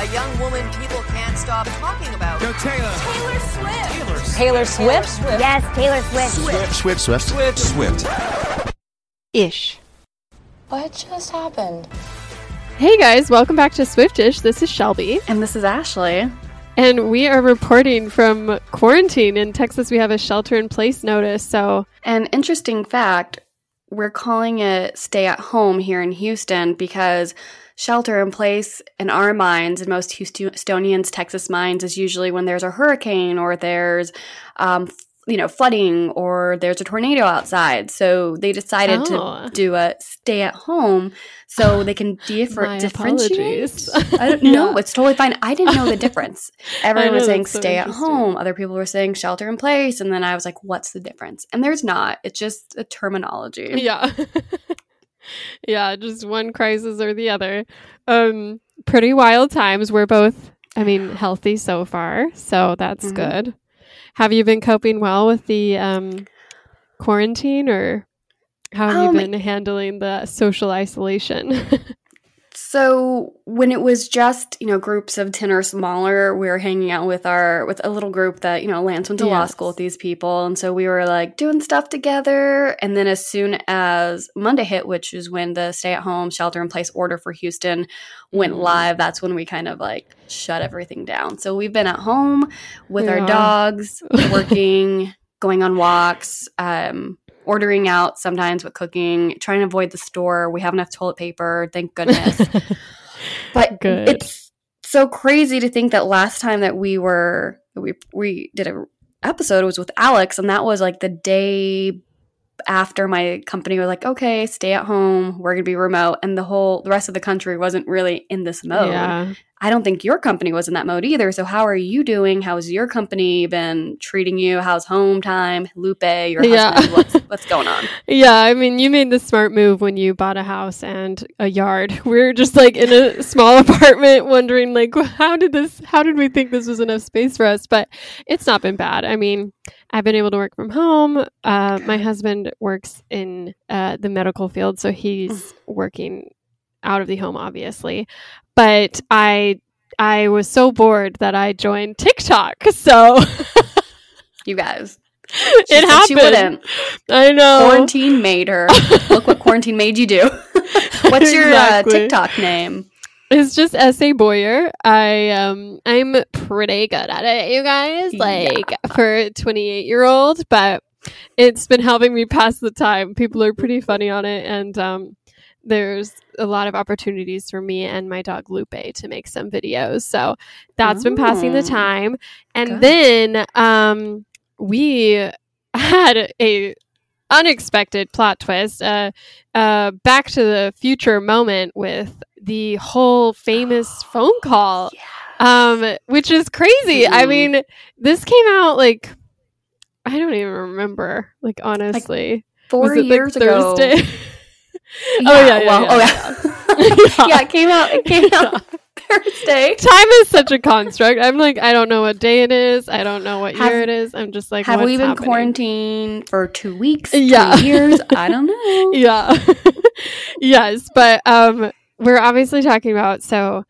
A young woman people can't stop talking about. Go Taylor. Taylor Swift. Taylor Swift. Taylor Swift? Yes, Taylor Swift. Swift, Swift, Swift. Swift. Ish. What just happened? Hey guys, welcome back to Swiftish. This is Shelby, And this is Ashley. and we are reporting from quarantine in Texas. We have a shelter in place notice, so An interesting fact we're calling it stay at home here in Houston because shelter in place in our minds, in most Houstonians, Texas minds, is usually when there's a hurricane or there's, um, you know, flooding or there's a tornado outside. So they decided Oh. to do a stay at home so they can differ- differentiate. I don't know. It's totally fine. I didn't know the difference. Everyone know, was saying so stay at home. Other people were saying shelter in place. And then I was like, what's the difference? And there's not. It's just a terminology. yeah. yeah, just one crisis or the other. Um pretty wild times. We're both I mean healthy so far, so that's Mhm. good. Have you been coping well with the um quarantine or how have Um, you been handling the social isolation? So when it was just, you know, groups of 10 or smaller, we were hanging out with our, with a little group that, you know, Lance went to law school with these people. And so we were like doing stuff together. And then as soon as Monday hit, which is when the stay at home shelter in place order for Houston went Mhm. live, that's when we kind of like shut everything down. So we've been at home with Yeah. our dogs, working, going on walks, um, ordering out sometimes with cooking, trying to avoid the store. We have enough toilet paper, thank goodness. But Good. it's so crazy to think that last time that we were we we did a episode was with Alex, and that was like the day after my company was like, okay, stay at home, we're gonna be remote, and the whole the rest of the country wasn't really in this mode. Yeah. I don't think your company was in that mode either. So how are you doing? How's your company been treating you? How's home time? Lupe, your Yeah. husband, what's what's going on? Yeah, I mean, you made the smart move when you bought a house and a yard. We're just like in a small apartment wondering like how did this how did we think this was enough space for us? But it's not been bad. I mean, I've been able to work from home. Uh, my husband works in uh, the medical field, so he's working out of the home obviously. But I I was so bored that I joined TikTok. So You guys. She it happened. She wouldn't. I know. Quarantine made her. Look what quarantine made you do. What's your Exactly. uh, TikTok name? It's just essay Boyer. I um I'm pretty good at it, you guys. Like for a 28 year old, but it's been helping me pass the time. People are pretty funny on it, and um, there's a lot of opportunities for me and my dog Lupe to make some videos. So that's been passing the Oh, time. And good. then um, we had a unexpected plot twist. Uh, uh, back to the future moment with the whole famous phone call, um, which is crazy. I Mhm. mean, this came out like I don't even remember. Like honestly, Four Was it, like, years ago. Thursday? Yeah, Oh, yeah, yeah, well, yeah, oh yeah. yeah. it came out. It came out Thursday. Time is such a construct. I'm like, I don't know what day it is. I don't know what Have- year it is. I'm just like, Have we been happening? quarantined for two weeks? Yeah. two years? I don't know. yeah yes but um we're obviously talking about so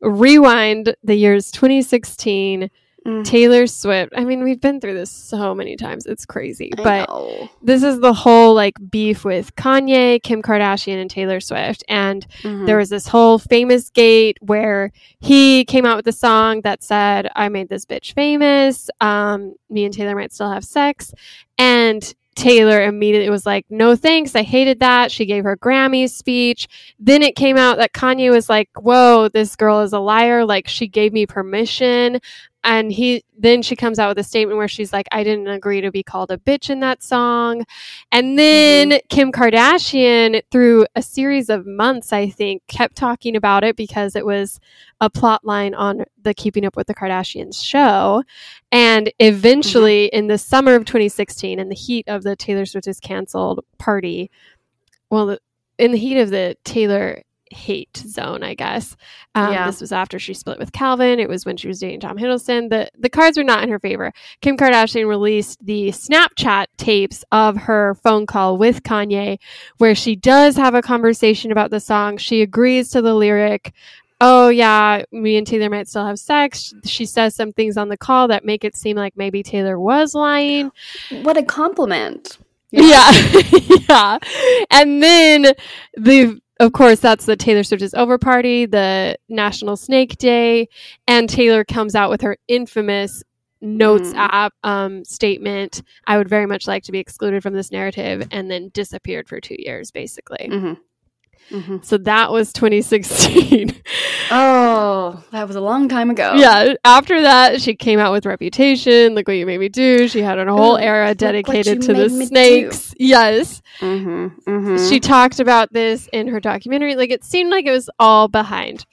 rewind the years 2016 Mm, taylor swift. I mean we've been through this so many times. It's crazy. I but know. this is the whole like beef with kanye kim kardashian and taylor swift. And Mhm. there was this whole famous gate where he came out with a song that said i made this bitch famous. Um, me and taylor might still have sex. And taylor immediately was like no thanks. I hated that. She gave her grammy speech. Then it came out that kanye was like whoa this girl is a liar. Like she gave me permission and he then she comes out with a statement where she's like i didn't agree to be called a bitch in that song. And then mm-hmm. kim kardashian through a series of months i think kept talking about it because it was a plot line on the keeping up with the kardashians show. And eventually mm-hmm. in the summer of 2016 in the heat of the taylor swift is canceled party well the, in the heat of the taylor hate zone, I guess. Um, Yeah. This was after she split with Calvin. It was when she was dating Tom Hiddleston. The the cards were not in her favor. Kim Kardashian released the Snapchat tapes of her phone call with Kanye, where she does have a conversation about the song. She agrees to the lyric. oh yeah, me and Taylor might still have sex. She says some things on the call that make it seem like maybe Taylor was lying. What a compliment. Yeah. yeah. And then the of course that's the Taylor Swift is over party, the National Snake Day, and Taylor comes out with her infamous notes Mm. app um, statement. I would very much like to be excluded from this narrative, and then disappeared for two years, basically. hmm hmm So that was 2016. Oh, that was a long time ago. yeah. After that, she came out with Reputation. Look what you made me do. She had a whole Ooh, era dedicated to the me do. snakes. Yes. hmm hmm She talked about this in her documentary. Like it seemed like it was all behind.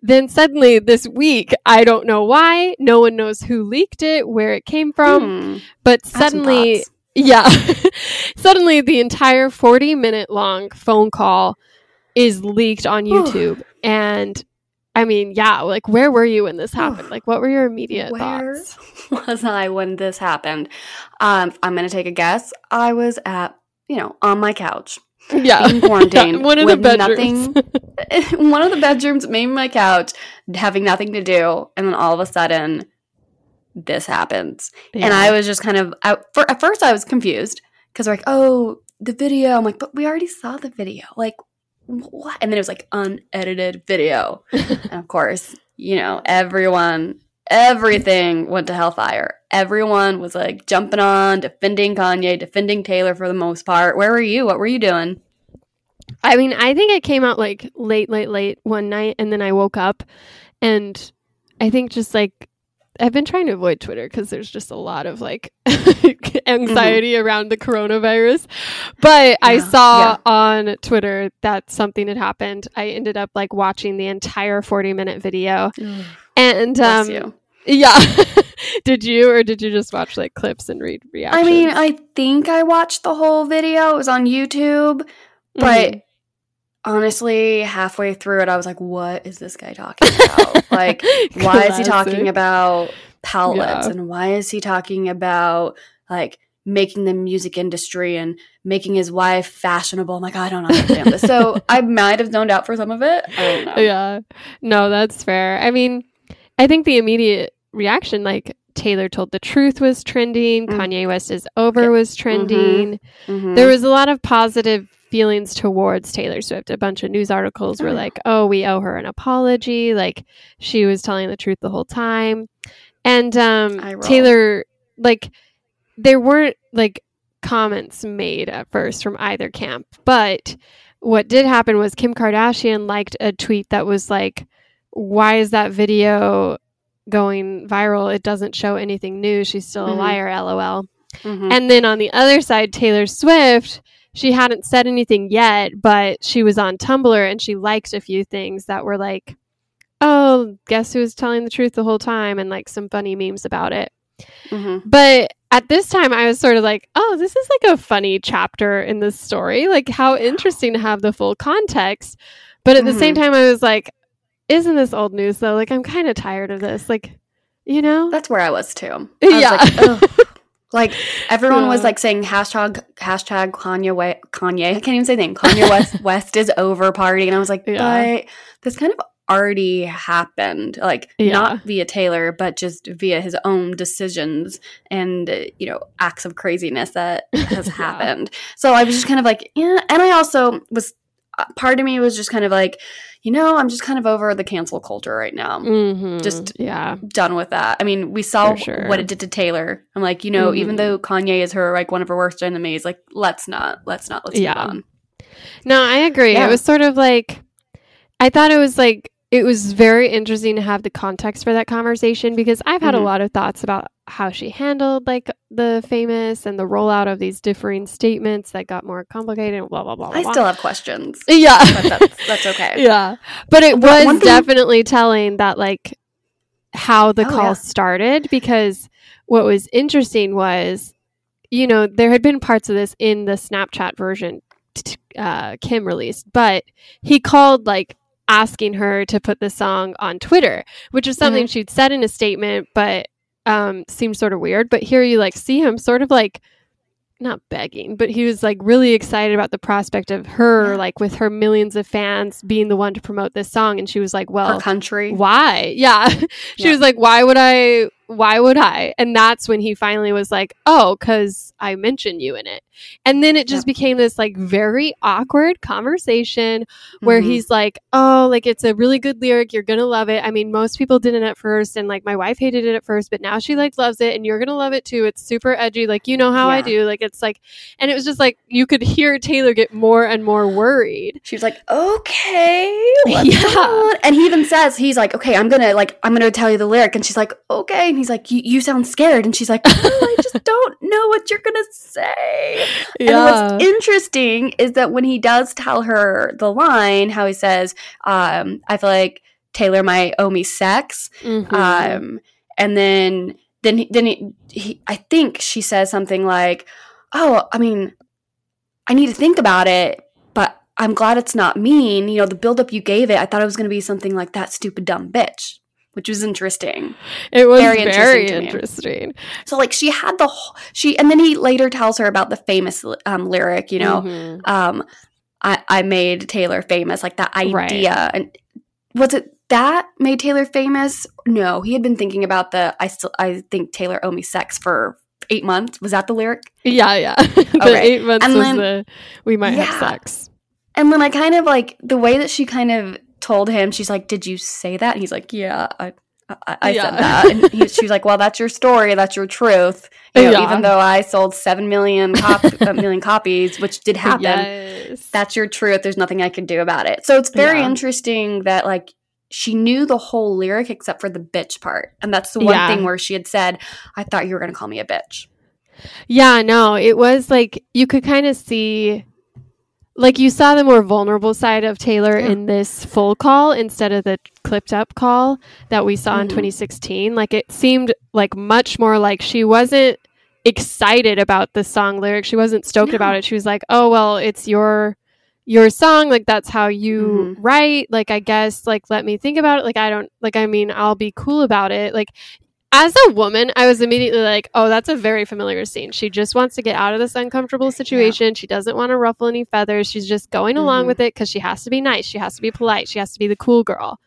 Then suddenly this week, I don't know why, no one knows who leaked it, where it came from, but suddenly, yeah, suddenly the entire 40 minute long phone call is leaked on YouTube. and I mean, yeah, like where were you when this happened? Like what were your immediate Where thoughts? was I when this happened? Um, I'm going to take a guess. I was at, you know, on my couch Yeah. in quarantine. One of the bedrooms. Nothing, one of the bedrooms, maybe my couch, having nothing to do. And then all of a sudden, this happens. And I was just kind of, I, for, at first, I was confused because, like, oh, the video. I'm like, but we already saw the video. Like, what? And then it was like unedited video. and of course, you know, everyone, everything went to hellfire. Everyone was like jumping on, defending Kanye, defending Taylor for the most part. Where were you? What were you doing? I mean, I think it came out like late, late, late one night, and then I woke up, and I think just like I've been trying to avoid Twitter because there's just a lot of like anxiety around the coronavirus. But I Yeah, saw on Twitter that something had happened. I ended up like watching the entire 40 minute video, and Bless um, yeah. did you, or did you just watch like clips and read reactions? I mean, I think I watched the whole video. It was on YouTube, but Mhm. Honestly, halfway through it, I was like, "What is this guy talking about? like, why is he talking about palettes Yeah. and why is he talking about like making the music industry and making his wife fashionable i'm like i don't understand this so i might have zoned out for some of it i don't know Yeah. No, that's fair. I mean, I think the immediate reaction, like Taylor told the truth was trending, Mm. Kanye West is over was trending. Mhm. There was a lot of positive feelings towards Taylor Swift. A bunch of news articles were Oh. like, oh, we owe her an apology. Like she was telling the truth the whole time. And um, Taylor, like, there weren't like comments made at first from either camp. But what did happen was Kim Kardashian liked a tweet that was like, why is that video going viral? It doesn't show anything new. She's still a Mhm. liar, lol. Mhm. And then on the other side, Taylor Swift, she hadn't said anything yet, but she was on Tumblr and she liked a few things that were like, oh, guess who was telling the truth the whole time? And like some funny memes about it. Mhm. But at this time, I was sort of like, oh, this is like a funny chapter in this story. Like, how interesting to have the full context. But at the same time, I was like, isn't this old news though? Like, I'm kind of tired of this. Like, you know? that's where i was too I was Yeah. like, "Ugh." Like, everyone was like saying hashtag hashtag Kanye We- Kanye. I can't even say the name. Kanye West West is over party, and I was like, Yeah. but this kind of already happened. Like Yeah. not via Taylor, but just via his own decisions and uh, you know acts of craziness that has Yeah. happened. So I was just kind of like, yeah. And I also was part of me was just kind of like, you know, I'm just kind of over the cancel culture right now. Mhm. Just- yeah. done with that. I mean, we saw sure. what it did to Taylor. I'm like, you know, even Mhm. though Kanye is her like one of her worst enemies, like let's not, let's not, let's Yeah. No, I agree. Yeah. It was sort of like I thought it was like it was very interesting to have the context for that conversation because I've had Mhm. a lot of thoughts about how she handled like the famous and the rollout of these differing statements that got more complicated blah blah blah. blah I blah. still have questions, yeah. but that's that's okay. yeah. But it One- was thing- definitely telling that like how the Oh, call yeah. started because what was interesting was you know there had been parts of this in the Snapchat version t- uh, Kim released, but he called like asking her to put the song on Twitter, which was something Mm-hmm. she'd said in a statement, but um, seemed sort of weird. But here you like see him sort of like not begging, but he was like really excited about the prospect of her, like with her millions of fans, being the one to promote this song. And she was like, Her well, country. why? Yeah. she Yeah. was like, why would I? Why would I? And that's when he finally was like, oh, because I mentioned you in it. And then it just became this like very awkward conversation where Mhm. he's like, oh, like it's a really good lyric. You're going to love it. I mean, most people didn't at first. And like my wife hated it at first, but now she like loves it and you're going to love it too. It's super edgy. Like, you know how I do. Like, it's like, and it was just like, you could hear Taylor get more and more worried. She was like, "Okay, what's Yeah. going on?" And he even says he's like, "Okay, I'm gonna like I'm gonna tell you the lyric." And she's like, "Okay." And he's like, "You, you sound scared." And she's like, "Oh, "I just don't know what you're gonna say." And what's interesting is that when he does tell her the line, how he says, um, "I feel like Taylor might owe me sex," Mhm. um, and then then he, then he, he I think she says something like, "Oh, I mean, I need to think about it, but I'm glad it's not mean. You know, the buildup you gave it, I thought it was going to be something like that stupid dumb bitch." Which was interesting. it was very very, interesting. So, like, she had the whole, she, and then he later tells her about the famous um, lyric, you know, Mhm. um, I, I made Taylor famous, like that idea. Right. And was it that made Taylor famous? No, he had been thinking about the I still I think Taylor owe me sex for eight months. Was that the lyric? Yeah, yeah. the Okay. eight months And was then- the we might have sex. And then I kind of like the way that she kind of told him, she's like, "Did you say that?" And he's like, "Yeah, I." I, I Yeah. said that, and he, she was like, "Well, that's your story. That's your truth." You know, Yeah. even though I sold seven million cop- million copies, which did happen, Yes. that's your truth. There's nothing I can do about it. So it's very Yeah. interesting that like she knew the whole lyric except for the bitch part. And that's the one thing where she had said, I thought you were going to call me a bitch. Yeah, no, it was like you could kind of see like you saw the more vulnerable side of Taylor Yeah. in this full call instead of the clipped up call that we saw in Mhm. 2016. Like it seemed like much more like she wasn't excited about the song lyrics. She wasn't stoked No. about it. She was like, "Oh, well, it's your your song like that's how you Mhm. write like i guess like let me think about it like i don't like i mean i'll be cool about it like as a woman i was immediately like oh that's a very familiar scene. She just wants to get out of this uncomfortable situation. She doesn't want to ruffle any feathers. She's just going along Mhm. with it because she has to be nice. She has to be polite. She has to be the cool girl.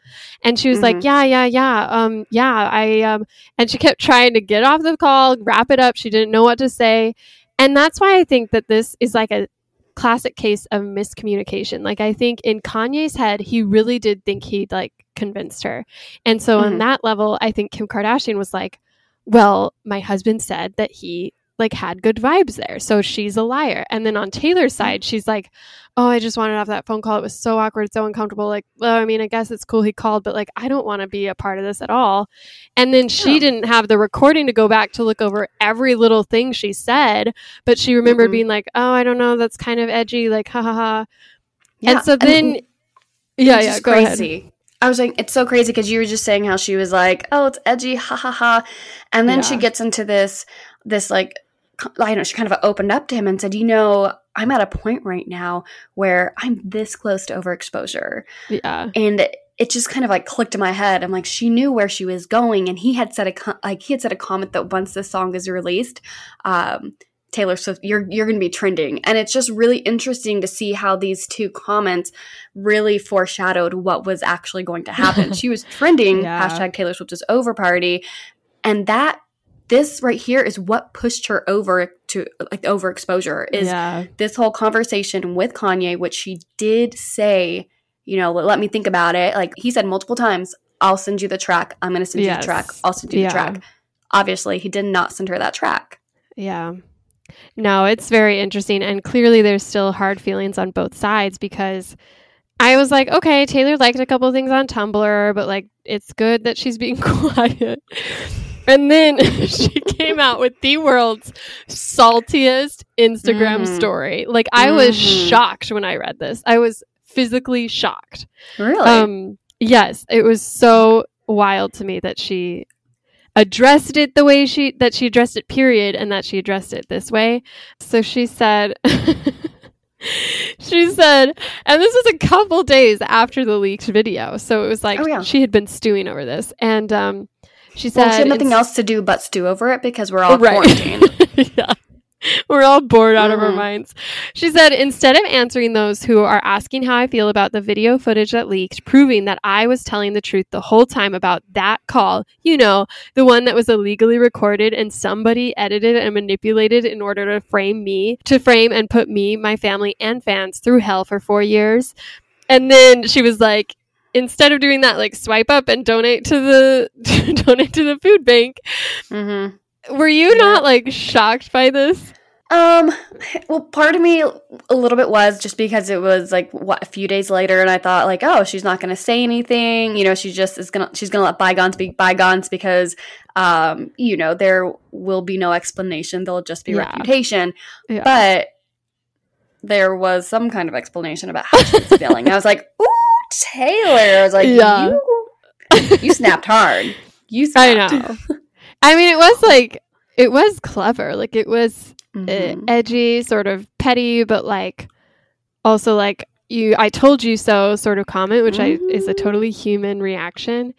And she was like Mhm. yeah yeah yeah um yeah i um and she kept trying to get off the call wrap it up. She didn't know what to say. And that's why i think that this is like a classic case of miscommunication. Like I think in Kanye's head, he really did think he'd like convinced her. And so on Mhm. that level, I think Kim Kardashian was like, well, my husband said that he like had good vibes there. So she's a liar. And then on Taylor's side, she's like, "Oh, I just wanted off that phone call. It was so awkward, so uncomfortable. Like, well, I mean, I guess it's cool he called, but like I don't want to be a part of this at all." And then she Yeah. didn't have the recording to go back to look over every little thing she said, but she remembered Mhm. being like, "Oh, I don't know, that's kind of edgy." Like, ha ha ha. Yeah, And so then yeah, it's yeah, just go ahead. crazy. I was like, it's so crazy because you were just saying how she was like, oh, it's edgy, ha ha ha, and then she gets into this, this like, I don't know, she kind of opened up to him and said, you know, I'm at a point right now where I'm this close to overexposure, Yeah. and it just kind of like clicked in my head. I'm like, she knew where she was going, and he had said a co- like he had said a comment that once this song is released, um, Taylor Swift, you're you're going to be trending, and it's just really interesting to see how these two comments really foreshadowed what was actually going to happen. she was trending Yeah. hashtag Taylor Swift is over party, and that this right here is what pushed her over to like overexposure is yeah. this whole conversation with Kanye, which she did say, you know, let me think about it. Like he said multiple times, I'll send you the track. I'm going to send you the track. I'll send you Yeah. the track. Obviously, he did not send her that track. Yeah. No, it's very interesting. And clearly there's still hard feelings on both sides because I was like, okay, Taylor liked a couple of things on Tumblr, but like it's good that she's being quiet. And then she came out with the world's saltiest Instagram Mhm. story. Like I was Mhm. shocked when I read this. I was physically shocked. Really? Um, yes, it was so wild to me that she addressed it the way she that she addressed it period and that she addressed it this way. So she said she said and this was a couple days after the leaked video. So it was like Oh, yeah. she had been stewing over this and um she said well, she had nothing else to do but stew over it because we're all Right. quarantined. yeah. We're all bored out of our Mhm. minds. She said, instead of answering those who are asking how I feel about the video footage that leaked, proving that I was telling the truth the whole time about that call, you know, the one that was illegally recorded and somebody edited and manipulated in order to frame me, to frame and put me, my family, and fans through hell for four years. And then she was like, instead of doing that, like swipe up and donate to the donate to the food bank. Mm-hmm. Were you not like shocked by this? Um, well, part of me a little bit was just because it was like what a few days later, and I thought like, oh, she's not going to say anything. You know, she just is gonna she's gonna let bygones be bygones because, um, you know, there will be no explanation. There'll just be Yeah. reputation. Yeah. But there was some kind of explanation about how she was feeling. I was like, ooh, Taylor. I was like, Yeah. you, you snapped hard. You I snapped. know. I mean, it was like it was clever. Like it was uh, Mhm. edgy, sort of petty, but like also like you I told you so sort of comment, which I is a totally human reaction.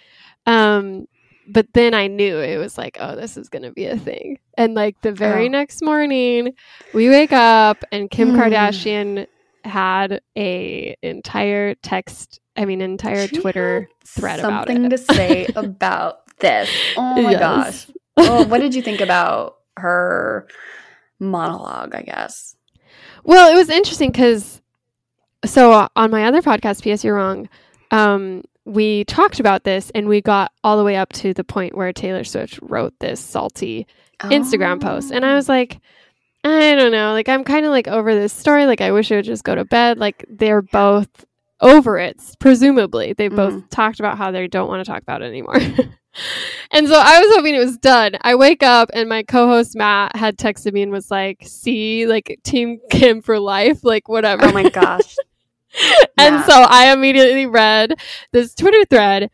Um but then I knew it was like, oh, this is going to be a thing. And like the very Oh. next morning, we wake up and Kim Hmm. Kardashian had a entire text, I mean entire She Twitter thread about it. something to say about this. Oh my Yes. gosh. Oh, what did you think about her monologue? I guess. Well, it was interesting because so uh, on my other podcast, PS You're Wrong, um, we talked about this and we got all the way up to the point where Taylor Swift wrote this salty Instagram post. And I was like, I don't know. Like, I'm kind of like over this story. Like, I wish it would just go to bed. Like, they're both over it, presumably. They mm-hmm. both talked about how they don't want to talk about it anymore. and so I was hoping it was done. I wake up and my co host Matt had texted me and was like, see, like, Team Kim for life, like, whatever. Oh my gosh. and Yeah. so I immediately read this Twitter thread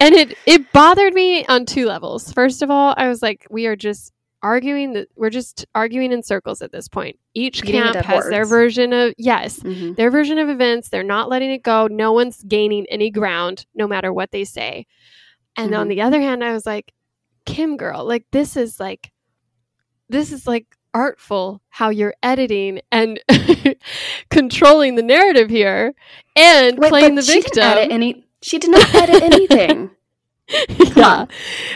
and it it bothered me on two levels. First of all, I was like, we are just arguing that we're just arguing in circles at this point. Each camp has their version of yes, Mhm. their version of events. They're not letting it go. No one's gaining any ground, no matter what they say. And on Mhm. the other hand, I was like, Kim girl, like this is like this is like artful how you're editing and controlling the narrative here and Wait, playing the but she victim. any. She did not edit anything. yeah.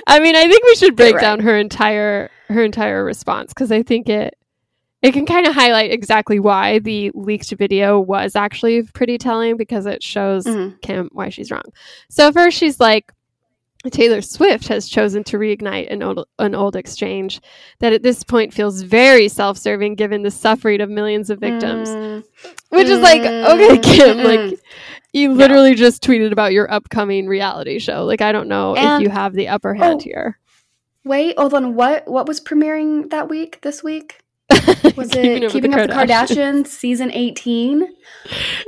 I mean, I think we should break right. down her entire her entire response because I think it it can kind of highlight exactly why the leaked video was actually pretty telling because it shows Mhm. Kim why she's wrong. So first she's like Taylor Swift has chosen to reignite an old, an old exchange that at this point feels very self-serving given the suffering of millions of victims. Mm, Which is like, okay, Kim, Mm, like you literally just tweeted about your upcoming reality show. Like I don't know if you have the upper hand oh, here. Wait, hold on. What what was premiering that week? This week was Keeping it Up Keeping the Up the Kardashians season eighteen?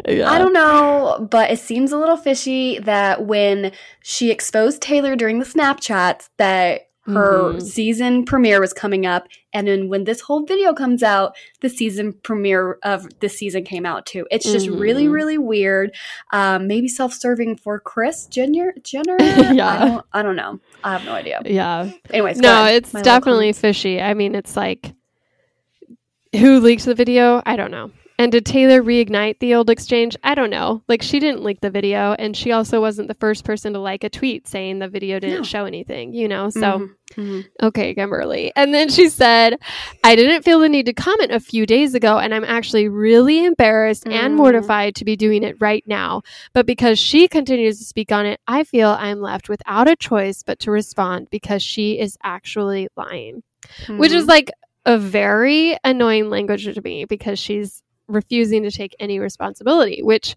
Yeah. I don't know, but it seems a little fishy that when she exposed Taylor during the Snapchats that her Mhm. season premiere was coming up, and then when this whole video comes out, the season premiere of this season came out too. It's just really, Mhm. really weird. Um, maybe self-serving for Kris Jenner. Jenner. Yeah. I don't. I don't know. I have no idea. Yeah. Anyways, No, it's My definitely fishy. I mean, it's like who leaked the video? I don't know. And did Taylor reignite the old exchange? I don't know. Like she didn't leak the video and she also wasn't the first person to like a tweet saying the video didn't No. show anything, you know? So Mhm, mhm. Okay, Kimberly. And then she said, I didn't feel the need to comment a few days ago, and I'm actually really embarrassed and Mm. mortified to be doing it right now. But because she continues to speak on it, I feel I'm left without a choice but to respond because she is actually lying, which is Mhm. like a very annoying language to me because she's refusing to take any responsibility, which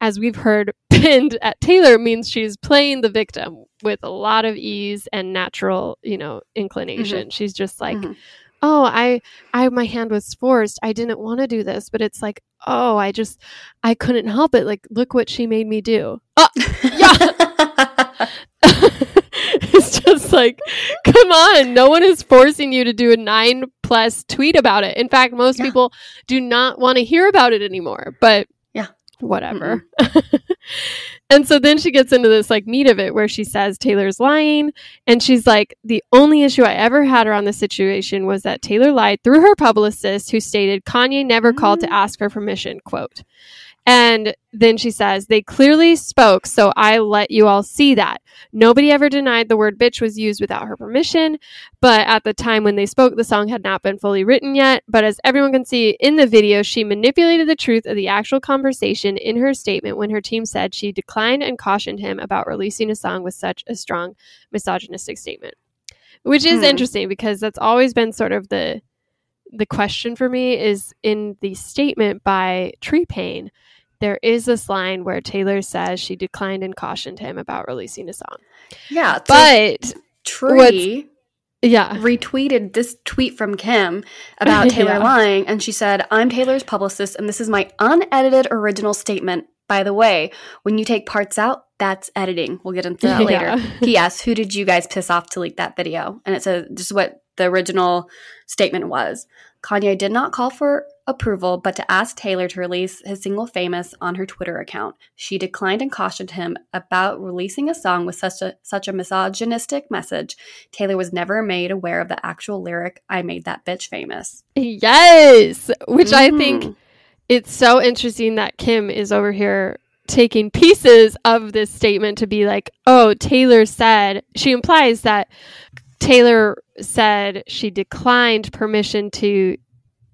as we've heard pinned at Taylor means she's playing the victim with a lot of ease and natural, you know, inclination. She's just like, Mhm. "Oh, I I my hand was forced. I didn't want to do this, but it's like, "Oh, I just I couldn't help it. Like, look what she made me do." Oh, yeah. it's just like, come on. No one is forcing you to do a nine plus tweet about it. In fact, most Yeah. people do not want to hear about it anymore. But Yeah. whatever. and so then she gets into this like meat of it where she says Taylor's lying. And she's like, the only issue I ever had around this situation was that Taylor lied through her publicist who stated Kanye never called to mm. ask for permission, quote. And then she says, they clearly spoke, so I let you all see that. Nobody ever denied the word bitch was used without her permission, but at the time when they spoke, the song had not been fully written yet. But as everyone can see in the video, she manipulated the truth of the actual conversation in her statement when her team said she declined and cautioned him about releasing a song with such a strong misogynistic statement. Which is Hmm. interesting because that's always been sort of the the question for me is in the statement by Tree Paine, there is this line where Taylor says she declined and cautioned him about releasing a song. Yeah, But Tree yeah, retweeted this tweet from Kim about Taylor Yeah. lying, and she said, "I'm Taylor's publicist, and this is my unedited original statement." By the way, when you take parts out, that's editing. We'll get into that later. Yeah. P.S. Who did you guys piss off to leak that video? And it says this is what the original statement was. Kanye did not call for approval, but to ask Taylor to release his single Famous on her Twitter account. She declined and cautioned him about releasing a song with such a such a misogynistic message. Taylor was never made aware of the actual lyric, I made that bitch famous. yes, which I think Mm. it's so interesting that Kim is over here taking pieces of this statement to be like, oh, Taylor said, she implies that Taylor said she declined permission to,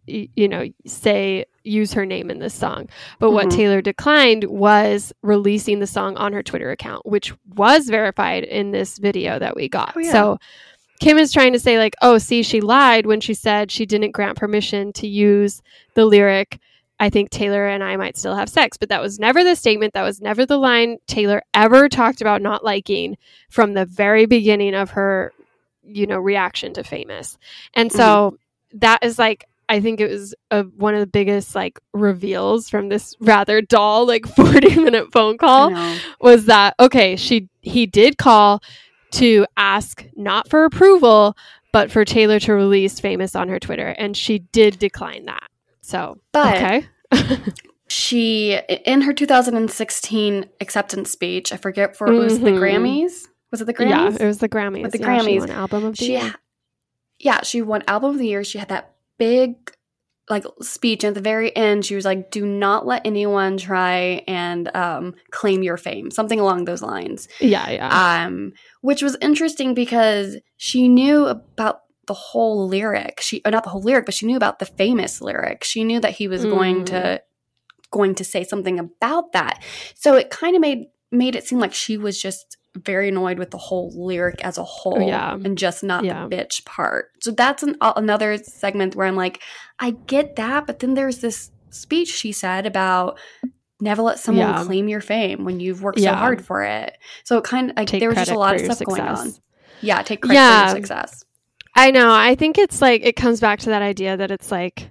you know, say, use her name in this song. But what Mhm. Taylor declined was releasing the song on her Twitter account, which was verified in this video that we got. Oh, yeah. So, Kim is trying to say, like, oh, see, she lied when she said she didn't grant permission to use the lyric, I think Taylor and I might still have sex. But that was never the statement. That was never the line Taylor ever talked about not liking from the very beginning of her, you know, reaction to famous. And so that is like, I think it was a, one of the biggest like reveals from this rather dull, like 40 minute phone call was that okay she he did call to ask not for approval but for taylor to release famous on her twitter and she did decline that so But okay she in her 2016 acceptance speech, I forget for it was the Mhm. Grammys. Was it the yeah Grammys? it was the grammys. With the Yeah, she Grammys, won album of the she year. yeah she won album of the year. She had that big like speech and at the very end. She was like do not let anyone try and um, claim your fame something along those lines. Yeah yeah. Um, which was interesting because she knew about the whole lyric. She or not the whole lyric but she knew about the famous lyric. She knew that he was going Mm. to going to say something about that. So it kind of made made it seem like she was just very annoyed with the whole lyric as a whole Yeah. and just not Yeah. the bitch part so that's an, another segment where i'm like i get that but then there's this speech she said about never let someone Yeah. claim your fame when you've worked so hard for it so it kind of like take there was just a lot of stuff going on yeah take credit for your success I know. I think it's like it comes back to that idea that it's like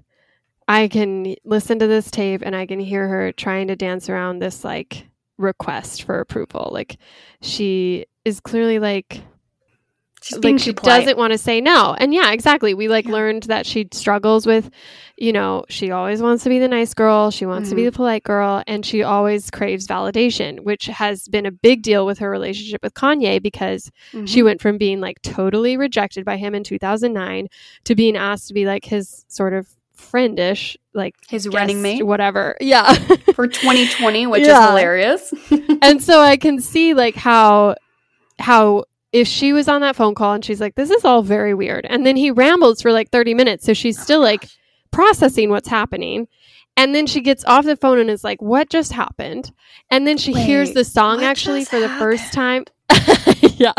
I can listen to this tape and I can hear her trying to dance around this like request for approval. Like she is clearly like she's like she polite. doesn't want to say no. And yeah, exactly. We like Yeah. learned that she struggles with, you know, she always wants to be the nice girl, she wants to be Mhm. the polite girl, and she always craves validation, which has been a big deal with her relationship with Kanye because Mhm. she went from being like totally rejected by him in 2009 to being asked to be like his sort of friendish like his running guest, mate? whatever. Yeah. For 2020 which is hilarious. And so i can see like how how if she was on that phone call and she's like this is all very weird. And then he rambles for like 30 minutes so she's still like processing what's happening. And then she gets off the phone and is like what just happened? And then she hears the song actually for the first time. Yeah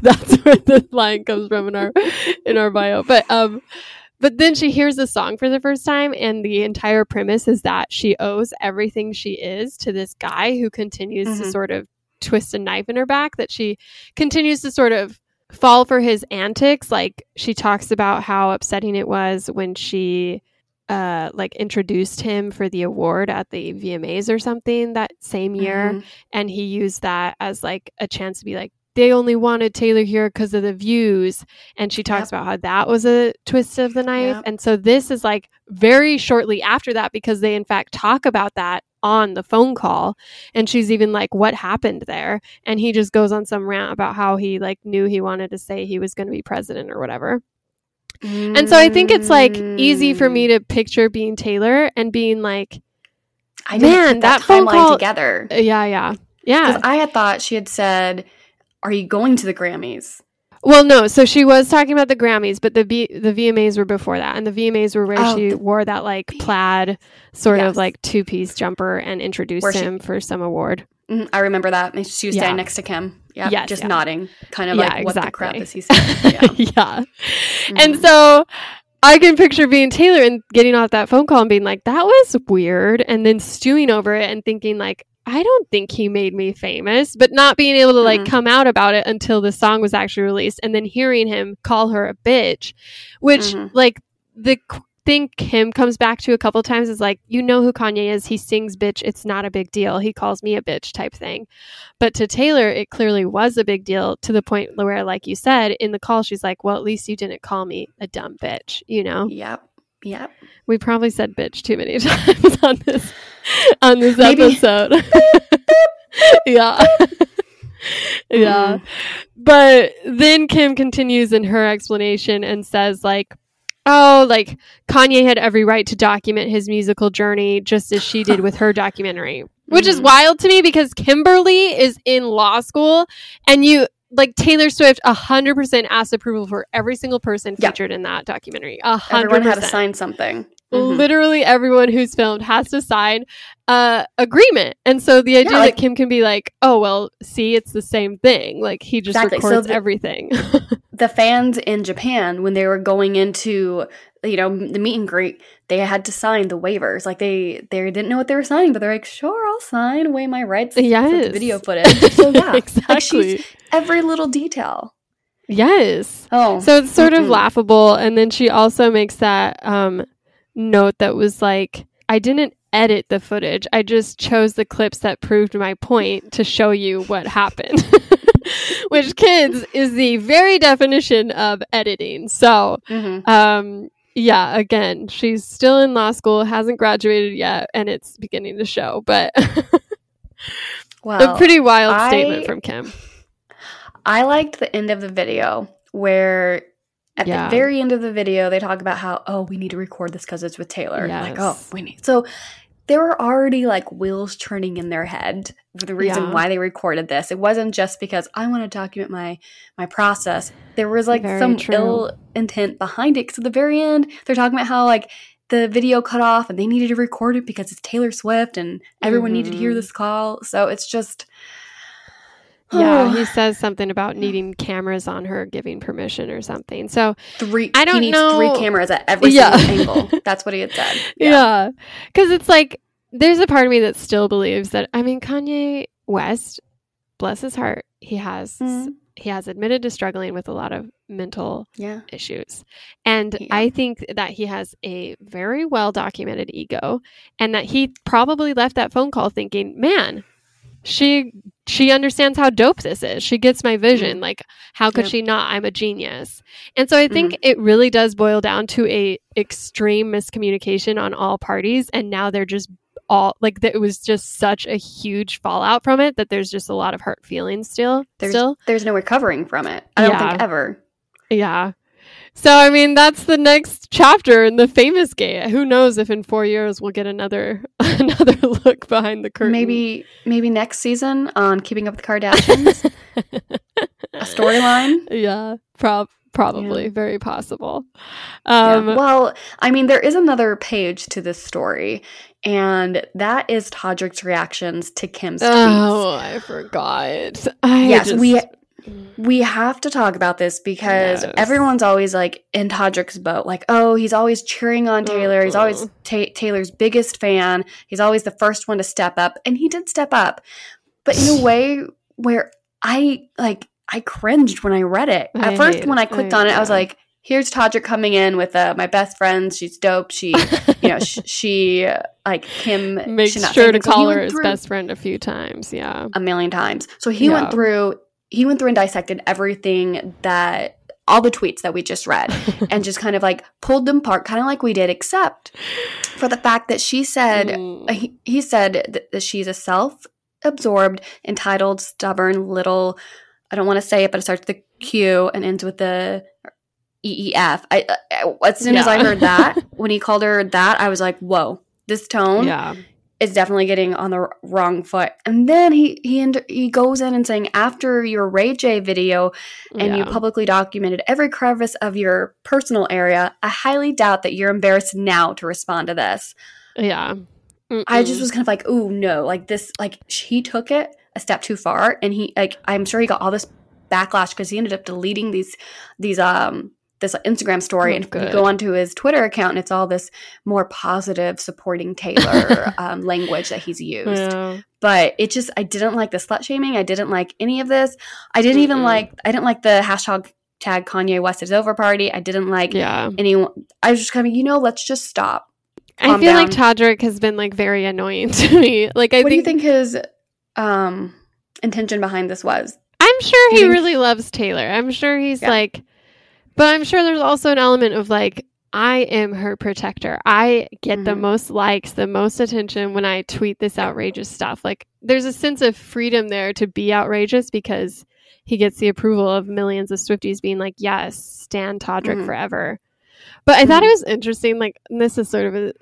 that's where the line comes from in our in our bio. But um but then she hears the song for the first time and the entire premise is that she owes everything she is to this guy who continues to Mhm. sort of twist a knife in her back that she continues to sort of fall for his antics like she talks about how upsetting it was when she uh like introduced him for the award at the VMAs or something that same year Mhm. and he used that as like a chance to be like they only wanted Taylor here because of the views and she talks Yep. about how that was a twist of the knife Yep. and so this is like very shortly after that because they in fact talk about that on the phone call. And she's even like, What happened there? And he just goes on some rant about how he like knew he wanted to say he was going to be president or whatever. And so I think it's like easy for me mm. to picture being Taylor and being like, I didn't man, that that, phone timeline call- together. Yeah, yeah. Yeah. Because I had thought she had said, "Are you going to the Grammys?" Well, no. So she was talking about the Grammys, but the B- the VMAs were before that, and the VMAs were where Oh, she the- wore that like plaid sort Yes. of like two piece jumper and introduced Where she- him for some award. Mhm, I remember that. She was Yeah. standing next to Kim. Yeah, Yes, just yeah. nodding, kind of Yeah, like, "What the crap is he saying?" Yeah. yeah. And Mhm. so I can picture being Taylor and getting off that phone call and being like, "That was weird," and then stewing over it and thinking like. I don't think he made me famous, but not being able to like Mhm. come out about it until the song was actually released and then hearing him call her a bitch, which Mhm. like the thing Kim comes back to a couple times is like, you know who Kanye is. He sings bitch. It's not a big deal. He calls me a bitch type thing. But to Taylor, it clearly was a big deal to the point where, like you said, in the call, she's like, well, at least you didn't call me a dumb bitch. You know, Yep. Yep. we probably said bitch too many times on this, on this Maybe. episode. yeah. yeah. Mhm. But then Kim continues in her explanation and says, like, oh, like Kanye had every right to document his musical journey just as she did with her documentary, which is Mhm. wild to me because Kimberly is in law school and you. Like Taylor Swift, hundred percent asked approval for every single person Yeah. featured in that documentary. Hundred Everyone had to sign something. Mhm. literally everyone who's filmed has to sign uh agreement and so the idea Yeah, like- that kim can be like oh well see it's the same thing like he just Exactly. So records the- everything the fans in Japan when they were going into you know the meet and greet they had to sign the waivers. Like they they didn't know what they were signing but they're like sure I'll sign away my rights for Yes. the video footage. So yeah. Like exactly. she's every little detail. Yes. Oh so it's sort of Mm-mm. laughable and then she also makes that um note that was like i didn't edit the footage. I just chose the clips that proved my point to show you what happened. Which kids is the very definition of editing. So Mhm. um yeah again she's still in law school hasn't graduated yet and it's beginning to show but well a pretty wild I- statement from kim. I liked the end of the video where at Yeah. the very end of the video they talk about how oh we need to record this because it's with Taylor. Like oh we need so there were already like wheels turning in their head for the reason Yeah. why they recorded this it wasn't just because I want to document my my process there was like Very some true. ill intent behind it because at the very end they're talking about how like the video cut off and they needed to record it because it's Taylor Swift and everyone needed to hear Mhm. this call so it's just yeah he says something about needing cameras on her giving permission or something. So three I don't he needs know- three cameras at every Yeah. single angle. That's what he had said. Yeah. Because it's like there's a part of me that still believes that i mean kanye west bless his heart he has Mhm. he has admitted to struggling with a lot of mental yeah. issues. And Yeah. i think that he has a very well documented ego and that he probably left that phone call thinking man she she understands how dope this is. She gets my vision. Mm-hmm. Like how could Yeah. she not? I'm a genius. And so i think mm-hmm. it really does boil down to a extreme miscommunication on all parties. And now they're just all like that it was just such a huge fallout from it that there's just a lot of hurt feelings still there's still. there's no recovering from it. I don't Yeah. think ever. Yeah. So I mean that's the next chapter in the famous gate. Who knows if in four years we'll get another another look behind the curtain. maybe maybe next season on keeping up with the kardashians a storyline Yeah. Prob probably. Yeah. Very possible. Yeah. Um well i mean there is another page to this story and that is todrick's reactions to kim's tweets Oh, I forgot. I yes just, we we have to talk about this because Yes. everyone's always like in Todrick's boat, like, oh, he's always cheering on Taylor. He's always Mhm. Ta- Taylor's biggest fan. He's always the first one to step up, and he did step up, but in a way where I like I cringed when I read it. I At first, hate when I clicked I- on it, I was like, "Here's Todrick coming in with uh, my best friend. She's dope. She, you know, sh- she uh, like Kim makes sure to anything." So call her his best friend a few times. Yeah. a million times. So he Yeah. went through he went through and dissected everything that all the tweets that we just read and just kind of like pulled them apart, kind of like we did, except for the fact that she said, Mm. he, he said th- that she's a self absorbed, entitled, stubborn little, I don't want to say it, but it starts with the Q and ends with the EEF. I, uh, as soon as I heard that, when he called her that, I was like, whoa, this tone yeah. Is definitely getting on the wrong foot. And then he he he goes in and saying after your Ray J video and you publicly documented every crevice of your personal area, I highly doubt that you're embarrassed now to respond to this. Yeah. I just was kind of like, "Oh no, like this, like he took it a step too far, and he like I'm sure he got all this backlash because he ended up deleting these these um this Instagram story Oh, and you good. go onto his Twitter account and it's all this more positive supporting Taylor um, language that he's used Yeah. but it just I didn't like the slut shaming. I didn't like any of this. I didn't even Mm-mm. like I didn't like the hashtag tag Kanye West is over party. I didn't like Yeah. anyone. I was just kind of you know let's just stop. I feel like down. Todrick has been like very annoying to me. Like I what do you think, think his um intention behind this was? I'm sure he really loves Taylor. I'm sure he's Yeah. like but I'm sure there's also an element of like I am her protector. I get the Mhm. most likes, the most attention when I tweet this outrageous stuff. Like there's a sense of freedom there to be outrageous because he gets the approval of millions of Swifties being like, "Yes, Stan Todrick Mhm. forever." But I thought it was interesting. Like this is sort of a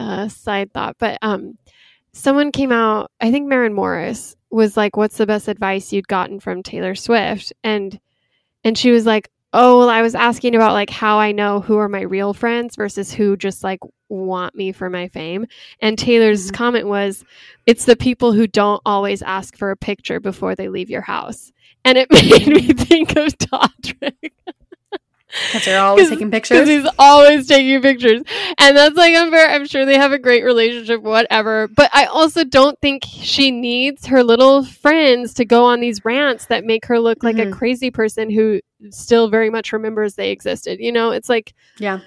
uh, side thought, but um, someone came out. I think Maren Morris was like, "What's the best advice you'd gotten from Taylor Swift?" and and she was like, "Oh, well, I was asking about like how I know who are my real friends versus who just like want me for my fame." And Taylor's Mhm. comment was, "It's the people who don't always ask for a picture before they leave your house." And it made me think of Todrick. Because they're always taking pictures. he's always taking pictures. And that's like unfair. I'm sure they have a great relationship, whatever. But I also don't think she needs her little friends to go on these rants that make her look like Mhm. a crazy person who still very much remembers they existed. You know, it's like Yeah.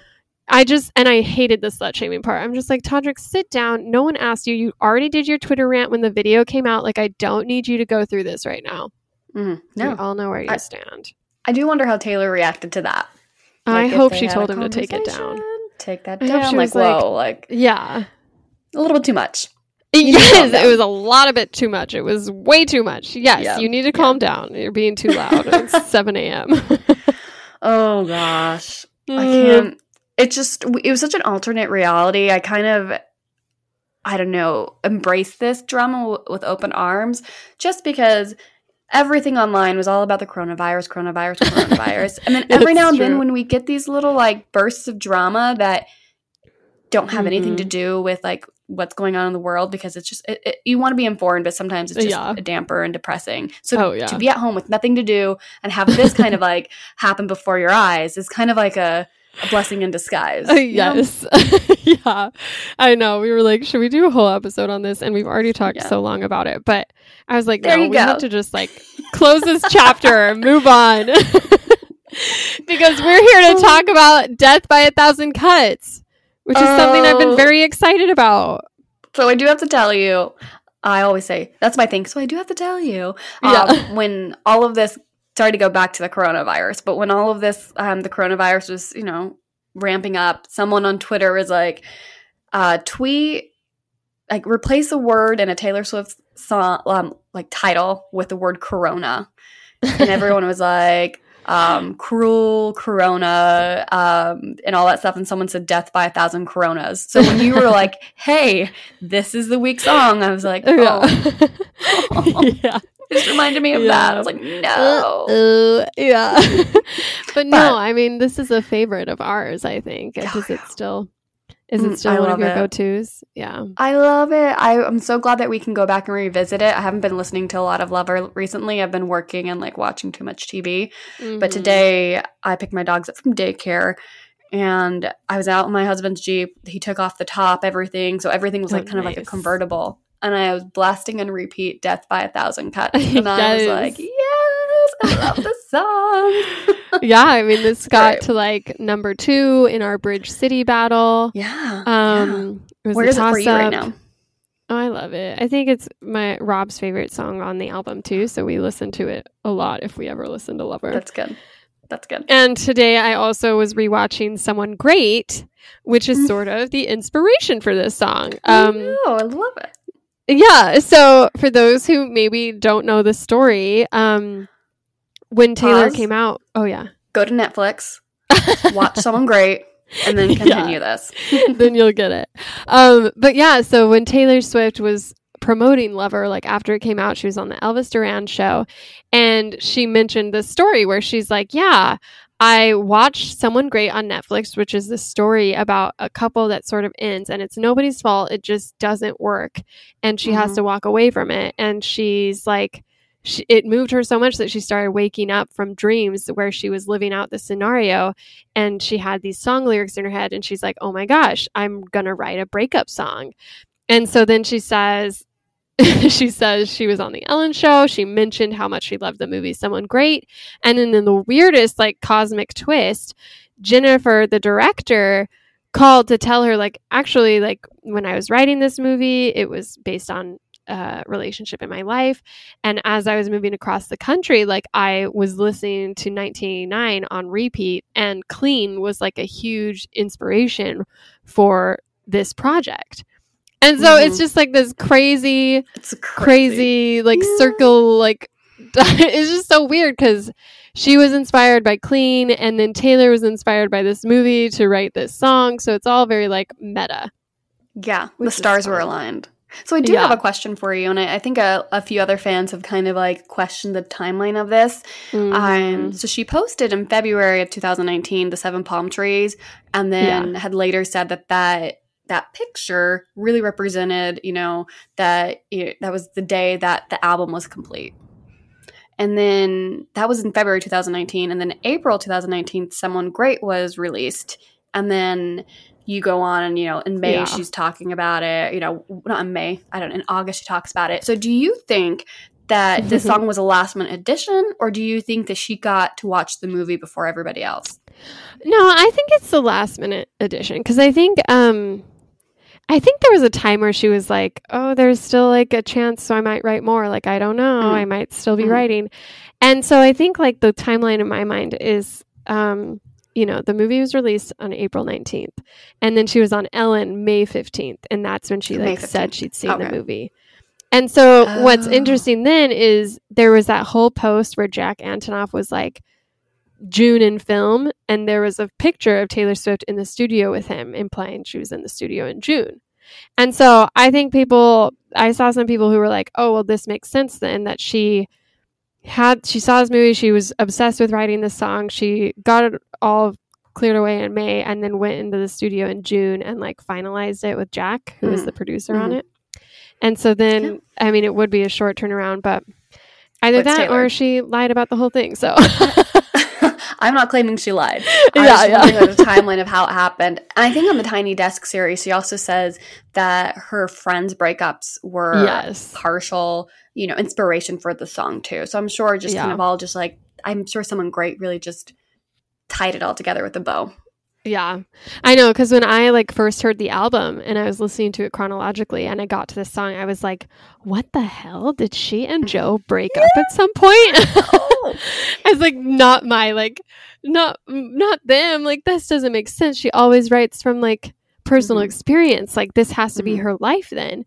I just and I hated the slut shaming part. I'm just like, Todrick, sit down. No one asked you. You already did your Twitter rant when the video came out. Like, I don't need you to go through this right now. Mm-hmm. We No, all know where you I- stand. I do wonder how Taylor reacted to that. I Like, if hope she told him to take it down. Take that I down. she Like was like- whoa, like Yeah. a little bit too much. Need to calm Yes, it was a lot of bit too much. It was way too much. Yes, Yeah. you need to calm down. You're being too loud. it's 7 a.m. Oh gosh. I Mm. can't. It just it was such an alternate reality. I kind of I don't know, embrace this drama w- with open arms just because everything online was all about the coronavirus, coronavirus, coronavirus. and then every now and then when we get these little like bursts of drama that don't have anything Mm-hmm. to do with like what's going on in the world because it's just it, it, you want to be informed but sometimes it's just Yeah. a damper and depressing so Oh, yeah. to be at home with nothing to do and have this kind of like happen before your eyes is kind of like a, a blessing in disguise Uh, yes. yeah. I know. We were like, should we do a whole episode on this? And we've already talked Yeah. so long about it. But I was like, There no, we go. have to just like close this chapter move on. because we're here to talk about Death by a Thousand Cuts, which is something I've been Oh. very excited about. So I do have to tell you, I always say that's my thing. So I do have to tell you, um, Yeah. when all of this, sorry to go back to the coronavirus, but when all of this, um, the coronavirus was, you know, ramping up, someone on Twitter was like, uh, tweet, like replace a word in a Taylor Swift song, um, like title with the word Corona, and everyone was like. Um, cruel corona, um, and all that stuff, and someone said death by a thousand coronas. So when you were like, "Hey, this is the week song," I was like, "Oh, Yeah. yeah. Just reminded me of that. I was like, no. Uh, yeah. but no, But- I mean, this is a favorite of ours, I think. Oh, Is it still is Mm, it still I one of your go tos? Yeah. I love it. I, I'm so glad that we can go back and revisit it. I haven't been listening to a lot of Lover recently. I've been working and like watching too much TV. But Mhm. today I picked my dogs up from daycare and I was out in my husband's Jeep. He took off the top, everything. So everything was Oh, like kind of like a convertible. And I was blasting and repeat Death by a Thousand Cuts. And I was like, yes, I love the song. yeah, I mean this got to like number two in our Bridge City battle. yeah. yeah. Um it was Where is it for you right now? Oh, I love it. I think it's my Rob's favorite song on the album too, so we listen to it a lot if we ever listen to Lover. That's good. That's good. And today I also was rewatching Someone Great, which is Mm. sort of the inspiration for this song. Um, oh, I love it. yeah. So for those who maybe don't know the story, um, when Taylor Pause. came out, oh yeah, Go to Netflix, watch someone great, and then Yeah. continue this. then you'll get it. Um, but yeah, so when Taylor Swift was promoting Lover, like after it came out, she was on the Elvis Duran show, and she mentioned this story where she's like, "Yeah, I watched Someone Great on Netflix, which is this story about a couple that sort of ends, and it's nobody's fault. It just doesn't work, and she has Mhm. to walk away from it. And she's like." She, it moved her so much that she started waking up from dreams where she was living out the scenario and she had these song lyrics in her head and she's like oh my gosh i'm gonna write a breakup song. And so then she says she says she was on the ellen show she mentioned how much she loved the movie someone great and then in the weirdest like cosmic twist jennifer the director called to tell her like actually like when i was writing this movie it was based on a relationship in my life and as I was moving across the country, like I was listening to 1989 on repeat, and Clean was like a huge inspiration for this project. And so it's Mhm. just like this crazy, It's crazy, like Yeah. circle, like it's just so weird because she was inspired by Clean, and then Taylor was inspired by this movie to write this song. So it's all very like meta. Yeah, the stars were aligned. So I do Yeah. have a question for you, and I, I think a, a few other fans have kind of like questioned the timeline of this. Mm-hmm. Um, so she posted in February of 2019 the seven palm trees, and then had later said that that that picture really represented, you know, that it, that was the day that the album was complete. And then that was in February 2019, and then April 2019, "Someone Great" was released, and then you go on and you know in May Yeah. she's talking about it. You know, not in May, I don't. know, In August she talks about it. So do you think that this song was a last minute addition, or do you think that she got to watch the movie before everybody else? No, I think it's the last minute addition because I think um I think there was a time where she was like, "Oh, there's still like a chance, so I might write more." Like I don't know, Mhm. I might still be Mhm. writing, and so I think like the timeline in my mind is, um, you know, the movie was released on April nineteenth, and then she was on Ellen May fifteenth, and that's when she like said she'd seen the movie. And so what's Oh. interesting then is there was that whole post where Jack Antonoff was like June in film, and there was a picture of Taylor Swift in the studio with him, implying she was in the studio in June. And so I think people, I saw some people who were like, oh, well, this makes sense then that she had, she saw this movie, she was obsessed with writing this song, she got it all cleared away in May, and then went into the studio in June and like finalized it with Jack, who was Mhm. the producer on Mhm. it. And so then, Yeah. I mean, it would be a short turnaround, but either that Taylor. or she lied about the whole thing. So. I'm not claiming she lied. Yeah, I'm just yeah. the timeline of how it happened. And I think on the Tiny Desk series, she also says that her friends' breakups were Yes. partial, you know, inspiration for the song too. So I'm sure just kind of all just like I'm sure someone great really just tied it all together with a bow. Yeah, I know because when I like first heard the album and I was listening to it chronologically and I got to this song, I was like, "What the hell? Did she and Joe break up at some point?" I was like, "Not my like, not not them. Like this doesn't make sense." She always writes from like personal Mhm. experience. Like this has to be Mhm. her life then.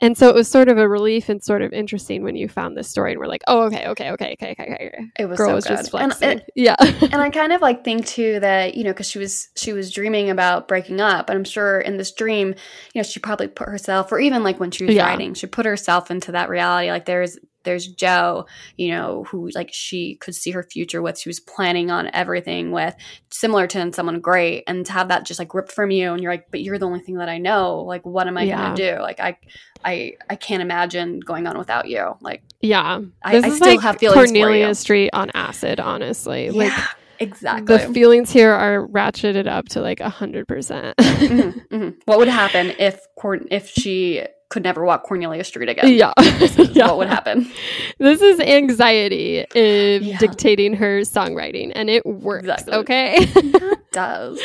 And so it was sort of a relief and sort of interesting when you found this story and we're like, "Oh, okay, okay, okay, okay, okay, okay." It was Girl so was good. just And it- yeah. and I kind of like think too that you know because she was she was dreaming about breaking up, and I'm sure in this dream, you know, she probably put herself, or even like when she was Yeah. writing, she put herself into that reality. Like there's there's Joe, you know, who like she could see her future with. She was planning on everything with, similar to someone great, and to have that just like ripped from you, and you're like, but you're the only thing that I know. Like, what am I Yeah. gonna do? Like, I I I can't imagine going on without you. Like, Yeah. I- I still like have feelings Cornelia. Street on acid, honestly. Like yeah, exactly. the feelings here are ratcheted up to like a hundred percent. Mhm, mhm. What would happen if Corn- if she could never walk Cornelia Street again? Yeah. This is Yeah. What would happen? This is anxiety uh, Yeah. dictating her songwriting and it works, Exactly. okay? It does.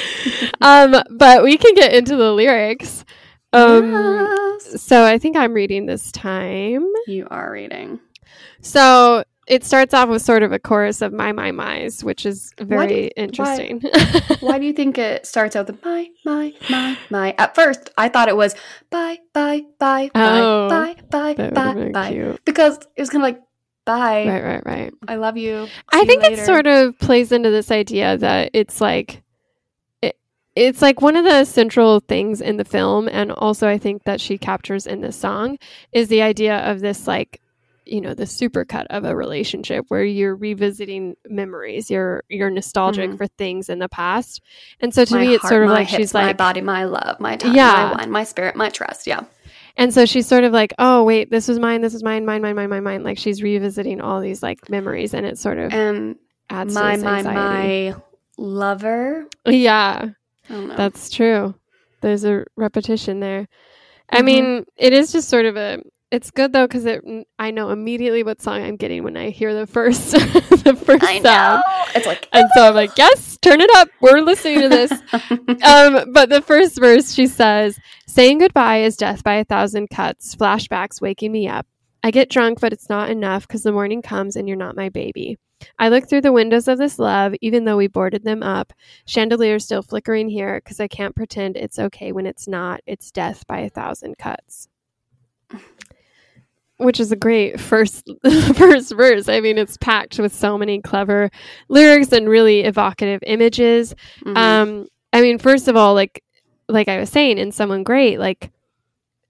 um but we can get into the lyrics. Um Yes. so I think I'm reading this time. You are reading. So it starts off with sort of a chorus of my my my's, which is very you- why- interesting. Why do you think it starts out with my, my, my, my? At first, I thought it was bye, bye, bye, Oh, bye, bye, bye, bye, bye. cute. Because it was kind of like, bye, Right, right, right. I love you. I think it sort of plays into this idea that it's like it, it's like one of the central things in the film and also I think that she captures in this song is the idea of this like you know the supercut of a relationship where you're revisiting memories you're you're nostalgic Mhm. for things in the past and so to my me it's heart, sort of like hips, she's my like body, my love, my time, Yeah. my wine, my spirit, my trust. Yeah. and so she's sort of like oh wait this was mine this was mine mine mine mine mine mine like she's revisiting all these like memories and it sort of And adds my, my, my lover. yeah I. That's true. There's a repetition there. I Mhm. mean, it is just sort of a. It's good though because it. I know immediately what song I'm getting when I hear the first, the first I sound, know. It's like, and so I'm like, yes, turn it up. We're listening to this. um, but the first verse, she says, "Saying goodbye is death by a thousand cuts. Flashbacks waking me up. I get drunk, but it's not enough because the morning comes and you're not my baby. I look through the windows of this love, even though we boarded them up. Chandeliers still flickering here because I can't pretend it's okay when it's not. It's death by a thousand cuts." Which is a great first first verse. I mean, it's packed with so many clever lyrics and really evocative images. Mhm. Um, I mean, first of all, like like I was saying, in Someone Great, like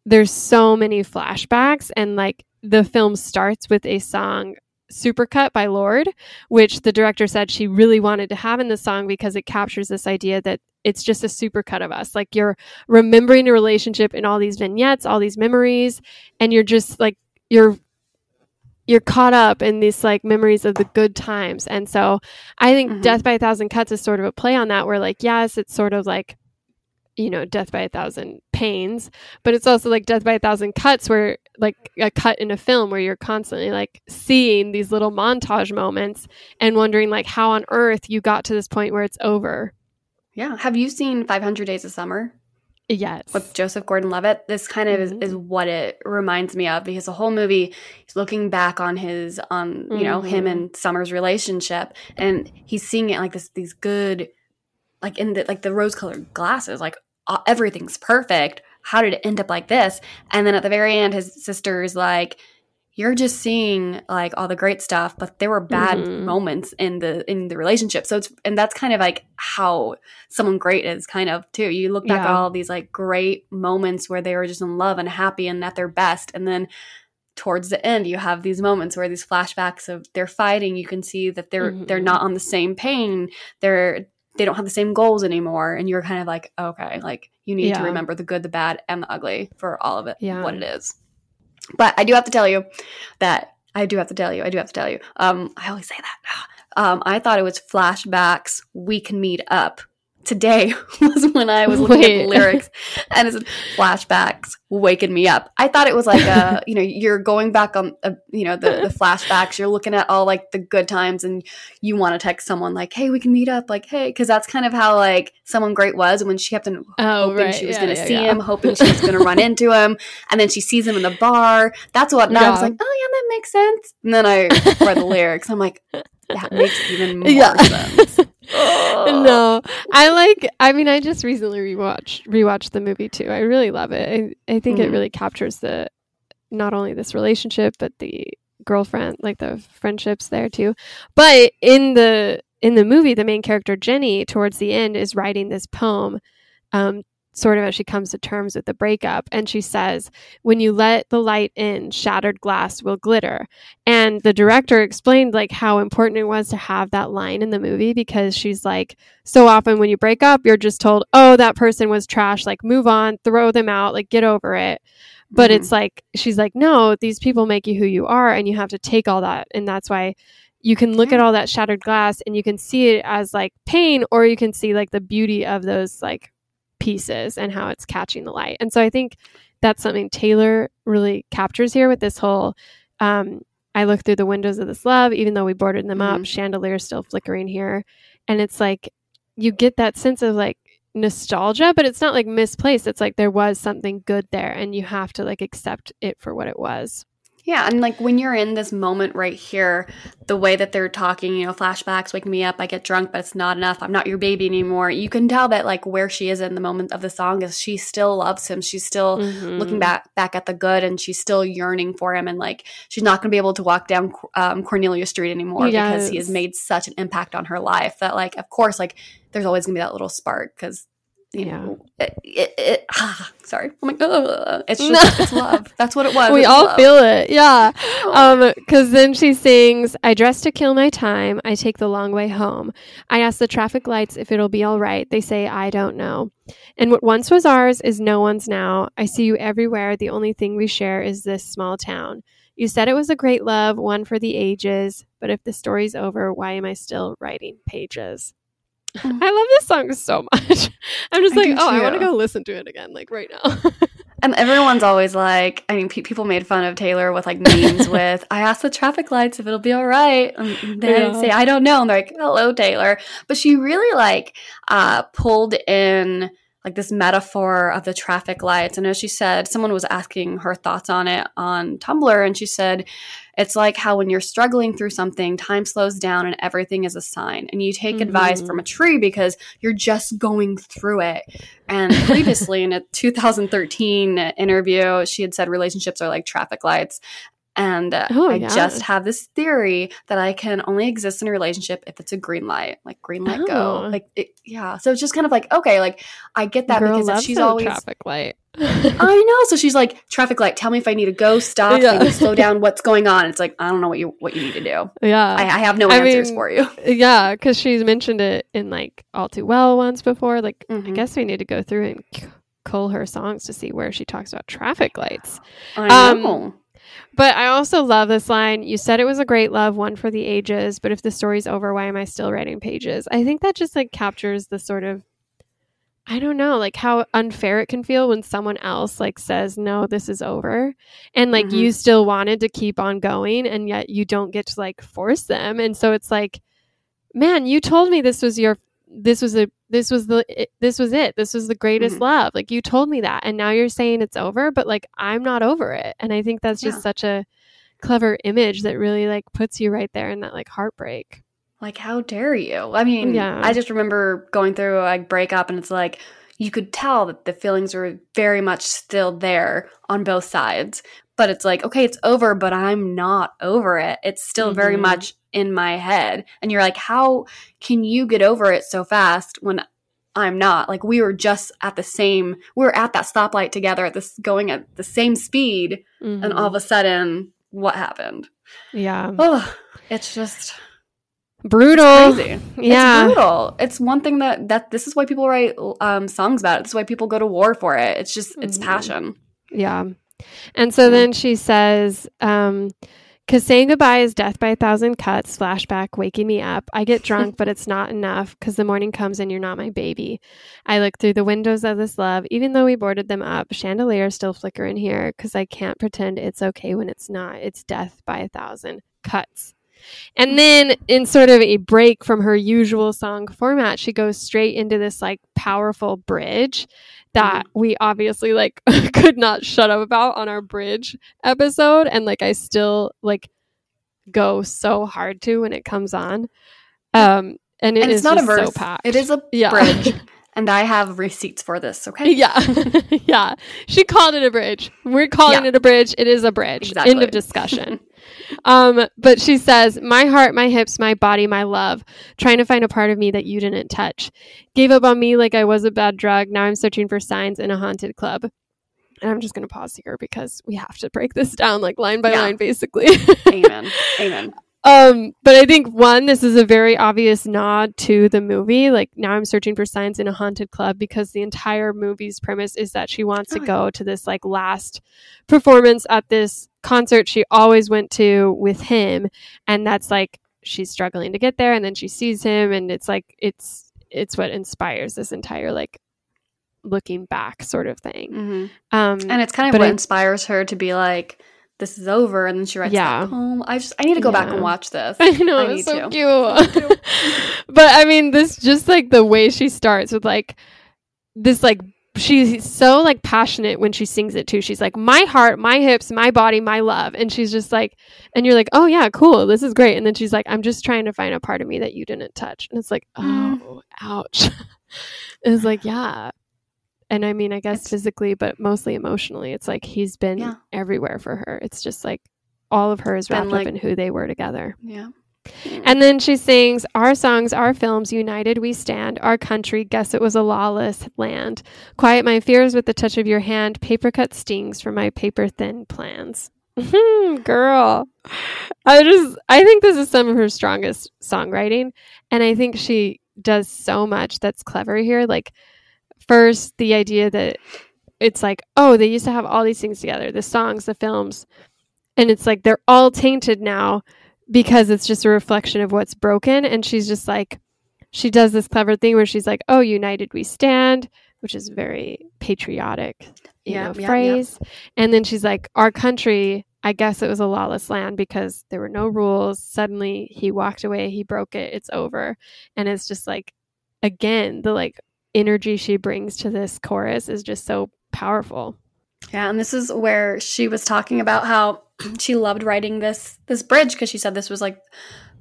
there's so many flashbacks, and like the film starts with a song supercut by Lorde which the director said she really wanted to have in the song because it captures this idea that it's just a supercut of us like you're remembering a relationship in all these vignettes all these memories and you're just like you're you're caught up in these like memories of the good times and so i think Mhm. death by a thousand cuts is sort of a play on that where like yes it's sort of like you know death by a thousand pains but it's also like death by a thousand cuts where like a cut in a film where you're constantly like seeing these little montage moments and wondering like how on earth you got to this point where it's over yeah. Have you seen 500 Days of Summer? Yes with Joseph Gordon-Levitt. This kind of Mhm. is, is what it reminds me of because the whole movie he's looking back on his on you know him Mhm. and Summer's relationship and he's seeing it like this these good like in the like the rose-colored glasses like uh, everything's perfect. How did it end up like this? And then at the very end his sister is like you're just seeing like all the great stuff but there were bad Mhm. moments in the in the relationship. So it's and that's kind of like how someone great is kind of too. You look back at all these like great moments where they were just in love and happy and at their best and then towards the end you have these moments where these flashbacks of they're fighting. You can see that they're they're Mhm. not on the same pain. They're they don't have the same goals anymore and you're kind of like okay like you need to remember the good the bad and the ugly for all of it Yeah. what it is but i do have to tell you that i do have to tell you i do have to tell you. Um i always say that. Um i thought it was flashbacks. We can meet up today was when i was looking at the lyrics and it's flashbacks waking me up i thought it was like a you know you're going back on uh you know the, the flashbacks you're looking at all like the good times and you want to text someone like hey we can meet up like hey because that's kind of how like someone great was and when she kept on oh hoping right she was yeah, going to yeah, see yeah. him, hoping she was going to run into him, and then she sees him in the bar. That's what. Now I was like, oh yeah, that makes sense. And then I read the lyrics. I'm like, that makes even more sense. No, I like. I mean, I just recently rewatched rewatched the movie too. I really love it. I, I think it Mhm. really captures the not only this relationship but the girlfriend, like the friendships there too. But in the in the movie, the main character Jenny, towards the end, is writing this poem, um, sort of as she comes to terms with the breakup, and she says, "When you let the light in, shattered glass will glitter." And the director explained like how important it was to have that line in the movie because she's like, so often when you break up, you're just told, "Oh, that person was trash. Like, move on, throw them out, like, get over it." But Mhm. it's like she's like, "No, these people make you who you are, and you have to take all that." And that's why you can look at all that shattered glass and you can see it as like pain, or you can see like the beauty of those like pieces and how it's catching the light. And so I think that's something Taylor really captures here with this whole. Um, I look through the windows of this love, even though we boarded them up, Mhm. chandeliers still flickering here. And it's like you get that sense of like nostalgia, but it's not like misplaced. It's like there was something good there and you have to like accept it for what it was. Yeah, and like when you're in this moment right here, the way that they're talking, you know, flashbacks, waking me up, I get drunk, but it's not enough. I'm not your baby anymore. You can tell that like where she is in the moment of the song is she still loves him. She's still Mhm. looking back back at the good, and she's still yearning for him. And like she's not going to be able to walk down um, Cornelia Street anymore because he has made such an impact on her life that like of course like there's always going to be that little spark because. Yeah. it, it, it ah, sorry. I'm like, "Ugh." it's just, it's love. That's what it was. we It's all love. feel it. Yeah. Um, cause then she sings, I dress to kill my time. I take the long way home. I ask the traffic lights if it'll be all right. They say, I don't know. And what once was ours is no one's now. I see you everywhere. The only thing we share is this small town. You said it was a great love, one for the ages. But if the story's over, why am I still writing pages? I love this song so much. I'm just I like, oh, I want to go listen to it again, like right now. And everyone's always like, I mean, pe- people made fun of Taylor with like memes with, I asked the traffic lights if it'll be all right. And then Yeah. say, I don't know. And they're like, hello, Taylor. But she really like uh, pulled in like this metaphor of the traffic lights. And as she said, someone was asking her thoughts on it on Tumblr. And she said, it's like how when you're struggling through something, time slows down and everything is a sign. And you take advice Mhm. from a tree because you're just going through it. And previously in a 2013 interview, she had said relationships are like traffic lights. And Oh, I just have this theory that I can only exist in a relationship if it's a green light, like green light Oh. go. Like, it, yeah. So it's just kind of like, okay, like I get that Girl because if she's always. traffic light. I know. So she's like, traffic light, tell me if I need to go, stop, Yeah. slow down, what's going on. It's like, I don't know what you what you need to do. yeah. I, I have no I answers mean, for you. Yeah, because she's mentioned it in like All Too Well once before. Like, I Mhm. guess we need to go through and cull her songs to see where she talks about traffic lights. I um, know. But I also love this line. You said it was a great love, one for the ages, but if the story's over, why am I still writing pages? I think that just like captures the sort of I don't know, like how unfair it can feel when someone else like says, "No, this is over." And like Mhm. you still wanted to keep on going and yet you don't get to like force them. And so it's like, "Man, you told me this was your this was a this was the it, this was it. This was the greatest Mhm. love. Like you told me that and now you're saying it's over, but like I'm not over it." And I think that's just Yeah. such a clever image that really like puts you right there in that like heartbreak. Like, how dare you? I mean, Yeah. I just remember going through a breakup, and it's like you could tell that the feelings were very much still there on both sides. But it's like, okay, it's over, but I'm not over it. It's still very Mhm. much in my head. And you're like, how can you get over it so fast when I'm not? Like, we were just at the same, we were at that stoplight together at this, going at the same speed. And Mhm. all of a sudden, what happened? yeah. Oh, it's just Brutal. crazy. Yeah. It's brutal. It's one thing that that this is why people write um, songs about it. This is why people go to war for it. It's just it's Mhm. passion. Yeah. And so then she says, um, Cause saying goodbye is death by a thousand cuts, flashback, waking me up. I get drunk, but it's not enough because the morning comes and you're not my baby. I look through the windows of this love, even though we boarded them up. Chandeliers still flicker in here because I can't pretend it's okay when it's not. It's death by a thousand cuts. And then, in sort of a break from her usual song format, she goes straight into this like powerful bridge that we obviously like could not shut up about on our bridge episode and like I still like go so hard to when it comes on. Um and it and is it's not a just so it is a Yeah. bridge. and I have receipts for this, okay? yeah. yeah. She called it a bridge. We're calling Yeah. it a bridge. It is a bridge. Exactly. End of discussion. Um, but she says, My heart, my hips, my body, my love, trying to find a part of me that you didn't touch. Gave up on me like I was a bad drug. Now I'm searching for signs in a haunted club. And I'm just going to pause here because we have to break this down like line by Yeah. line, basically. Amen. Amen. Um, but I think one, this is a very obvious nod to the movie. Like now I'm searching for signs in a haunted club because the entire movie's premise is that she wants to Oh, yeah. go to this like last performance at this concert she always went to with him. And that's like she's struggling to get there and then she sees him and it's like it's it's what inspires this entire like looking back sort of thing. hmm Um And it's kind of what I- inspires her to be like, this is over. And then she writes Yeah. poem. I just, I need to go back and watch this. I know I it's so to. cute. but I mean, this just like the way she starts with like this like she's so like passionate when she sings it too. She's like, my heart, my hips, my body, my love. And she's just like, and you're like, oh yeah, cool. This is great. And then she's like, I'm just trying to find a part of me that you didn't touch. And it's like, Mm. oh, ouch. it's like, yeah. And I mean, I guess It's- physically, but mostly emotionally. It's like he's been Yeah. everywhere for her. It's just like all of her is wrapped like- up in who they were together. Yeah. And then she sings, Our songs, our films, united we stand. Our country, guess it was a lawless land. Quiet my fears with the touch of your hand. Paper cut stings for my paper thin plans. Girl. I just, I think this is some of her strongest songwriting. And I think she does so much that's clever here. Like, first, the idea that it's like, oh, they used to have all these things together the songs, the films. And it's like they're all tainted now because it's just a reflection of what's broken. And she's just like, she does this clever thing where she's like, "Oh, united we stand," which is very patriotic, you Yeah, know, yeah, yeah. phrase. And then she's like, "Our country." I guess it was a lawless land because there were no rules. Suddenly, he walked away. He broke it. It's over, and it's just like, again, the like energy she brings to this chorus is just so powerful. Yeah, and this is where she was talking about how she loved writing this this bridge because she said this was like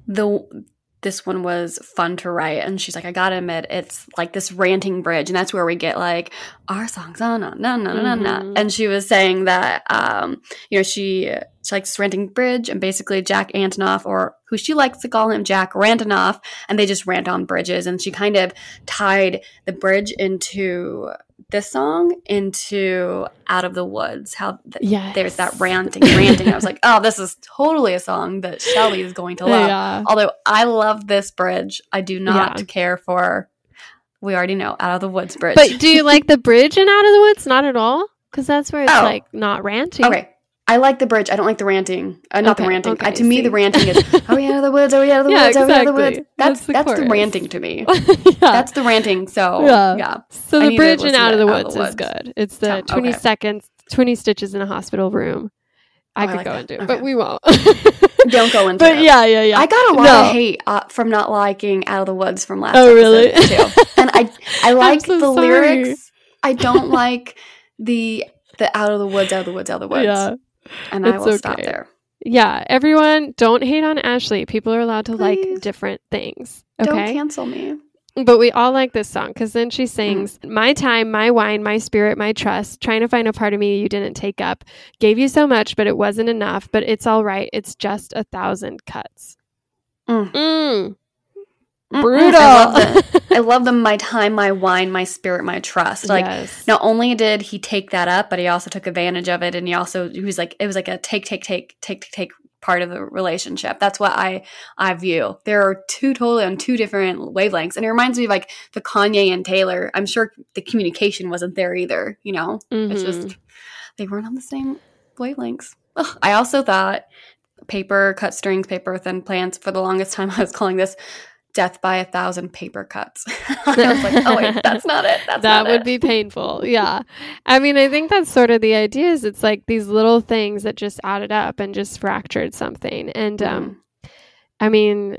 the this one was fun to write. And she's like I gotta admit it's like this ranting bridge. And that's where we get like our songs on no no no no Mhm. no and she was saying that um you know she she likes ranting bridge and basically Jack Antonoff or who she likes to call him Jack Rantonoff and they just rant on bridges. And she kind of tied the bridge into this song into Out of the Woods. How th- Yes. there's that ranting, ranting. I was like, oh, this is totally a song that Shelly is going to love. Yeah. Although I love this bridge, I do not Yeah. care for. We already know Out of the Woods bridge. But do you like the bridge in Out of the Woods? Not at all, because that's where it's Oh. like not ranting. okay, I like the bridge. I don't like the ranting. Uh, not the ranting. okay, Uh, to me, see. the ranting is, oh, we out of the woods? Are we out of the Yeah, woods? Are we out of the exactly. woods?" That's That's the that's the ranting to me. yeah. That's the ranting. So Yeah. yeah, so I the bridge and Out of the Out of Woods is good. It's the So- 20 okay. seconds, 20 stitches in a hospital room. I Oh, I could like go that. into it, Okay. but we won't. don't go into it. but it. yeah, yeah, yeah. I got a lot No. of hate uh, from not liking Out of the Woods from last Oh, really? too. And I I like so the sorry. lyrics. I don't like the the Out of the Woods, Out of the Woods, Out of the Woods. Yeah. And I it's will stop okay. there. Yeah, everyone, don't hate on Ashley. People are allowed to like different things. Don't Okay. cancel me. But we all like this song because then Mm. she sings, My time, my wine, my spirit, my trust, trying to find a part of me you didn't take up. Gave you so much, but it wasn't enough. But it's all right. It's just a thousand cuts. Mm. Mm. Brutal. I love, the, I love the my time, my wine, my spirit, my trust. Like yes. not only did he take that up, but he also took advantage of it, and he also he was like it was like a take, take, take, take, take, take part of the relationship. That's what I I view. There are two totally on two different wavelengths, and it reminds me of like the Kanye and Taylor. I'm sure the communication wasn't there either. You know, it's Mhm. just they weren't on the same wavelengths. Ugh. I also thought paper cut strings, paper thin plants. For the longest time, I was calling this death by a thousand paper cuts. I was like, oh wait, that's not it. That's that not would it. be painful. Yeah. I mean, I think that's sort of the idea is it's like these little things that just added up and just fractured something. And um I mean,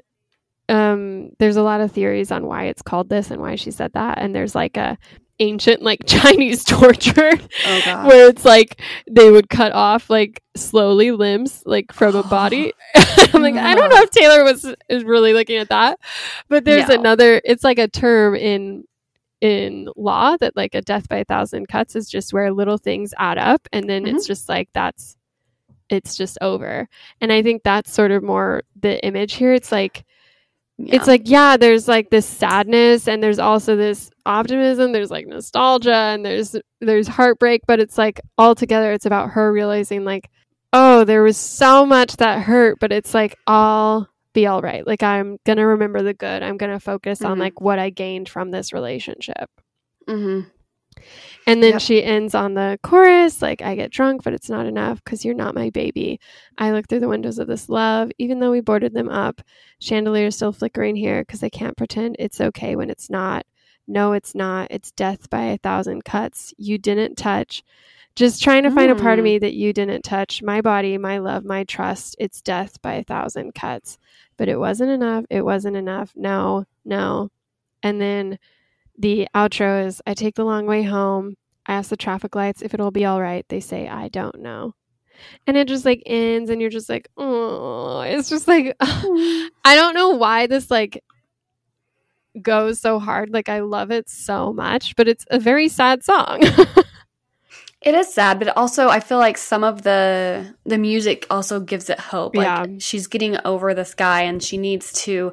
um there's a lot of theories on why it's called this and why she said that. And there's like a ancient like Chinese torture Oh god. where it's like they would cut off like slowly limbs like from a body. I'm like, I don't know if Taylor was is really looking at that, but there's No. another. It's like a term in in law that like a death by a thousand cuts is just where little things add up, and then Mm-hmm. it's just like that's it's just over. And I think that's sort of more the image here. It's like it's like yeah there's like this sadness and there's also this optimism there's like nostalgia and there's there's heartbreak but it's like all together it's about her realizing like oh there was so much that hurt but it's like i'll be all right. Like i'm gonna remember the good. I'm gonna focus on Mhm. like what i gained from this relationship. Hmm and then Yep. she ends on the chorus like, I get drunk, but it's not enough because you're not my baby. I look through the windows of this love, even though we boarded them up. Chandeliers still flickering here because I can't pretend it's okay when it's not. No, it's not. It's death by a thousand cuts. You didn't touch. Just trying to find a part of Mm. me that you didn't touch. My body, my love, my trust. It's death by a thousand cuts. But it wasn't enough. It wasn't enough. No, no. And then the outro is I take the long way home. I ask the traffic lights if it'll be all right. They say, I don't know. And it just like ends, and you're just like, oh, it's just like, mm. I don't know why this like goes so hard. Like, I love it so much, but it's a very sad song. It is sad, but also I feel like some of the the music also gives it hope. Like Yeah. she's getting over this guy and she needs to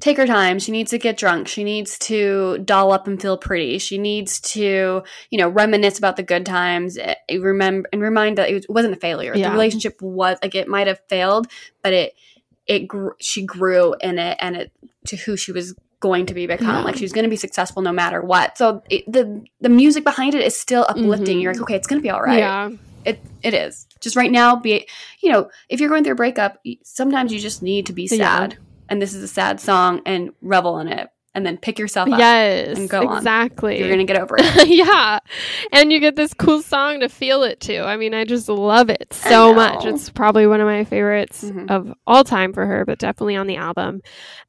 take her time. She needs to get drunk. She needs to doll up and feel pretty. She needs to, you know, reminisce about the good times. eh, Remember and remind that it was- wasn't a failure. Yeah. The relationship was like it might have failed, but it it grew, she grew in it and it to who she was going to be become. Yeah. Like she was going to be successful no matter what. So it, the the music behind it is still uplifting. Mhm. You're like, okay, it's going to be all right. Yeah. It it is. Just right now, be you know, if you're going through a breakup, sometimes you just need to be Yeah. sad. And this is a sad song, and revel in it, and then pick yourself up. Yes. and go on. exactly. You're gonna get over it. yeah. And you get this cool song to feel it to. I mean, I just love it so much. It's probably one of my favorites Mhm. of all time for her, but definitely on the album.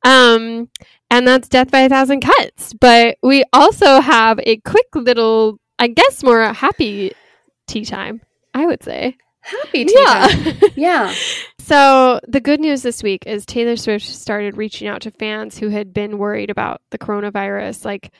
Um, and that's Death by a Thousand Cuts. But we also have a quick little, I guess, more happy tea time, I would say. Happy tea time. Yeah. Yeah. So the good news this week is Taylor Swift started reaching out to fans who had been worried about the coronavirus, like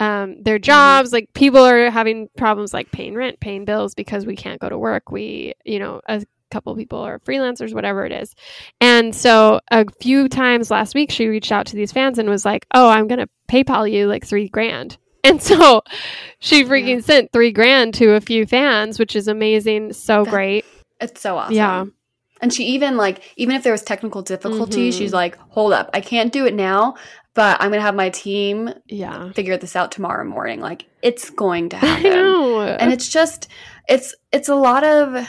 um, their jobs. Like people are having problems like paying rent, paying bills because we can't go to work. We, you know, a couple people are freelancers, whatever it is. And so a few times last week, she reached out to these fans and was like, "Oh, I'm gonna PayPal you like three grand." And so she freaking sent three grand to a few fans, which is amazing. So That- great. It's so awesome. Yeah. And she even like even if there was technical difficulty, Mhm. she's like, "Hold up, I can't do it now, but I'm gonna have my team Yeah. figure this out tomorrow morning. Like it's going to happen." and it's just it's it's a lot of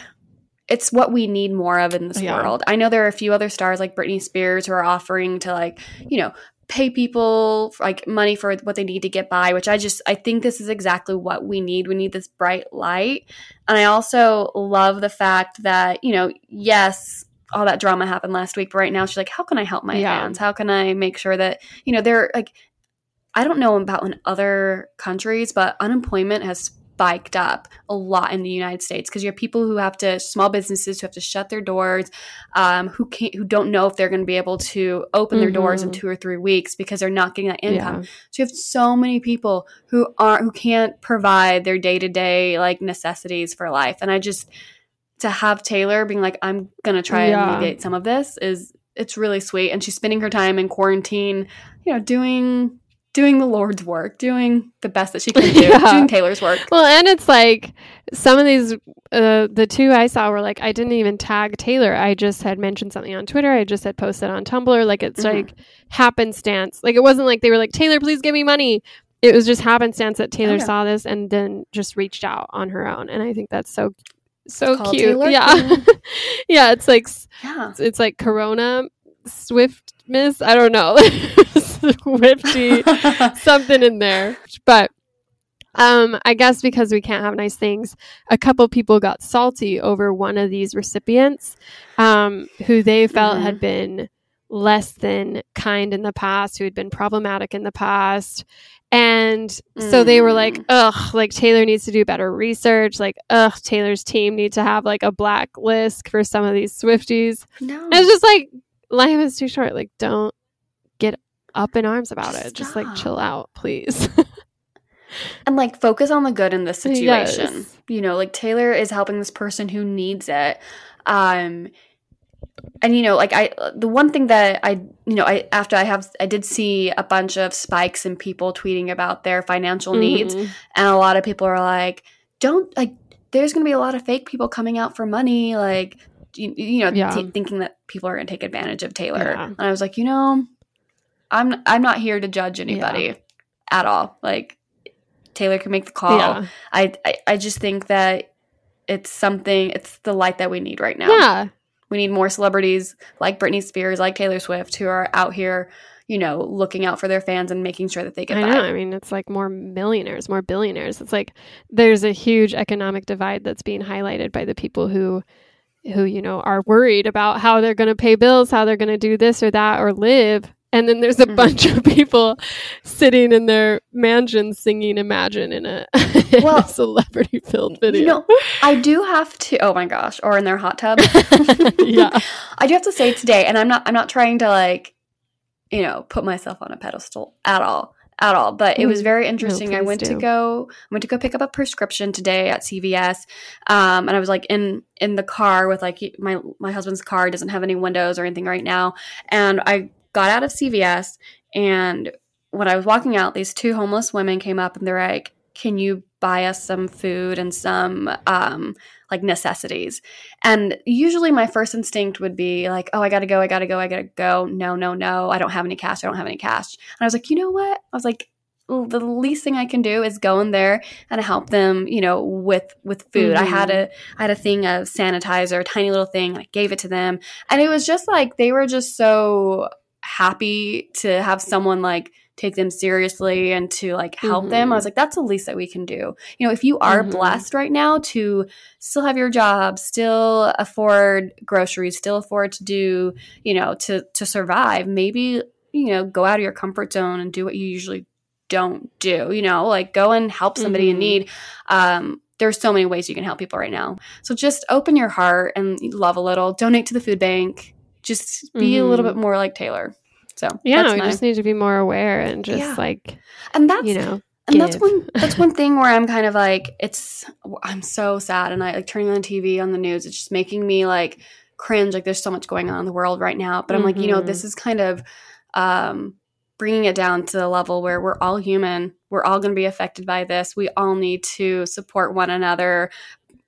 it's what we need more of in this Yeah. world. I know there are a few other stars like Britney Spears who are offering to like, you know, pay people like money for what they need to get by, which I just I think this is exactly what we need. We need this bright light. And I also love the fact that, you know, yes, all that drama happened last week, but right now she's like, how can I help my Yeah. fans? How can I make sure that, you know, they're like I don't know about in other countries, but unemployment has spiked up a lot in the United States because you have people who have to small businesses who have to shut their doors, um, who can't who don't know if they're going to be able to open their doors in Mhm. two or three weeks because they're not getting that income. Yeah. So you have so many people who aren't who can't provide their day to day like necessities for life, and I just to have Taylor being like, I'm gonna try and Yeah. alleviate some of this is it's really sweet, and she's spending her time in quarantine, you know, doing doing the Lord's work, doing the best that she can do, Yeah. doing Taylor's work. Well, and it's like some of these, uh, the two I saw were like, I didn't even tag Taylor. I just had mentioned something on Twitter. I just had posted on Tumblr. Like it's Mhm. like happenstance. Like it wasn't like they were like, Taylor, please give me money. It was just happenstance that Taylor Okay. saw this and then just reached out on her own. And I think that's so, so cute. Taylor yeah. Yeah. It's like, Yeah. it's like Corona Swift Miss. I don't know. Swifty something in there. But um, I guess because we can't have nice things, a couple people got salty over one of these recipients um, who they felt Mhm. had been less than kind in the past, who had been problematic in the past. And so they were like, Mm. ugh, like Taylor needs to do better research. Like, ugh, Taylor's team need to have like a blacklist for some of these Swifties. no. And it's just like life is too short. Like, don't get up in arms about Just it. Just like chill out, please. and like focus on the good in this situation. Yes. You know, like Taylor is helping this person who needs it. Um and you know, like I the one thing that I you know, I after I have I did see a bunch of spikes and people tweeting about their financial needs Mhm. and a lot of people are like don't like there's going to be a lot of fake people coming out for money like you, you know Yeah. t- thinking that people are going to take advantage of Taylor. Yeah. And I was like, you know, I'm I'm not here to judge anybody at all. Like Taylor can make the call. Yeah. I, I I just think that it's something. It's the light that we need right now. Yeah. We need more celebrities like Britney Spears, like Taylor Swift, who are out here, you know, looking out for their fans and making sure that they get I by. know. I mean, it's like more millionaires, more billionaires. It's like there's a huge economic divide that's being highlighted by the people who who, you know, are worried about how they're going to pay bills, how they're going to do this or that or live and then there's a Mhm. bunch of people sitting in their mansions singing Imagine in a, Well, a celebrity filled video. You know, I do have to. Oh my gosh! Or in their hot tub. yeah. I do have to say today, and I'm not. I'm not trying to like, you know, put myself on a pedestal at all, at all. But it was Mm. very interesting. I please went to go. I went to go pick up a prescription today at CVS, um, and I was like in in the car with like my my husband's car doesn't have any windows or anything right now, and I got out of CVS, and when I was walking out, these two homeless women came up and they're like, "Can you buy us some food and some um, like necessities?" And usually my first instinct would be like, oh, I gotta go, I gotta go, I gotta go. No, no, no, I don't have any cash, I don't have any cash. And I was like, you know what? I was like, the least thing I can do is go in there and help them, you know, with with food. I had mm-hmm. a I had a thing of sanitizer, a tiny little thing, and I gave it to them. And it was just like they were just so happy to have someone like take them seriously and to like help them. I was like, that's the least that we can do. You know, if you are Mhm. blessed right now to still have your job, still afford groceries, still afford to do, you know, to to survive, maybe, you know, go out of your comfort zone and do what you usually don't do. You know, like go and help somebody in Mhm. need. Um there's so many ways you can help people right now. So just open your heart and love a little. Donate to the food bank. Just be a little Mhm. bit more like Taylor. So Yeah, we my- just need to be more aware and just Yeah. like, and that's you know, and that's one that's one thing where I'm kind of like it's I'm so sad and I like turning on the TV on the news it's just making me like cringe like there's so much going on in the world right now but I'm like you know Mhm. this is kind of um bringing it down to the level where we're all human we're all going to be affected by this we all need to support one another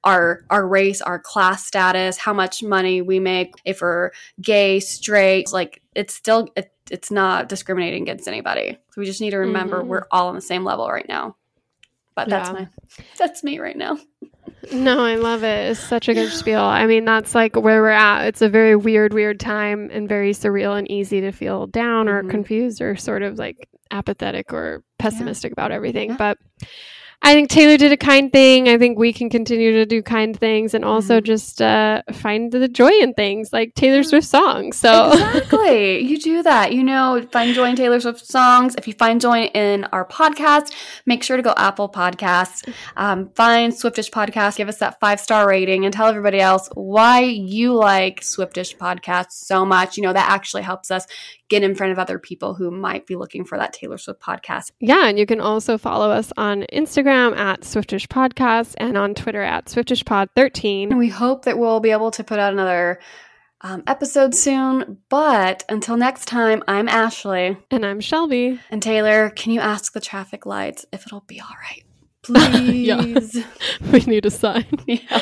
our our race our class status how much money we make if we're gay straight like it's still it, it's not discriminating against anybody so we just need to remember Mhm. we're all on the same level right now but that's Yeah. my that's me right now No, I love it. It's such a good spiel. I mean, that's like where we're at. It's a very weird, weird time and very surreal and easy to feel down or Mhm. confused or sort of like apathetic or pessimistic about everything. Yeah. But I think Taylor did a kind thing. I think we can continue to do kind things and also Mhm. just uh, find the joy in things like Taylor Swift songs. So. Exactly. You do that. You know find joy in taylor swift songs. If you find joy in our podcast make sure to go apple podcasts. Um, find swiftish podcast give us that five star rating and tell everybody else why you like swiftish Podcast so much. You know that actually helps us get in front of other people who might be looking for that taylor swift podcast. Yeah, and you can also follow us on Instagram at Swiftish Podcast and on Twitter at SwiftishPod13. and we hope that we'll be able to put out another um, episode soon but until next time i'm ashley And I'm Shelby. And Taylor, can you ask the traffic lights if it'll be all right? Please. We need a sign. yeah.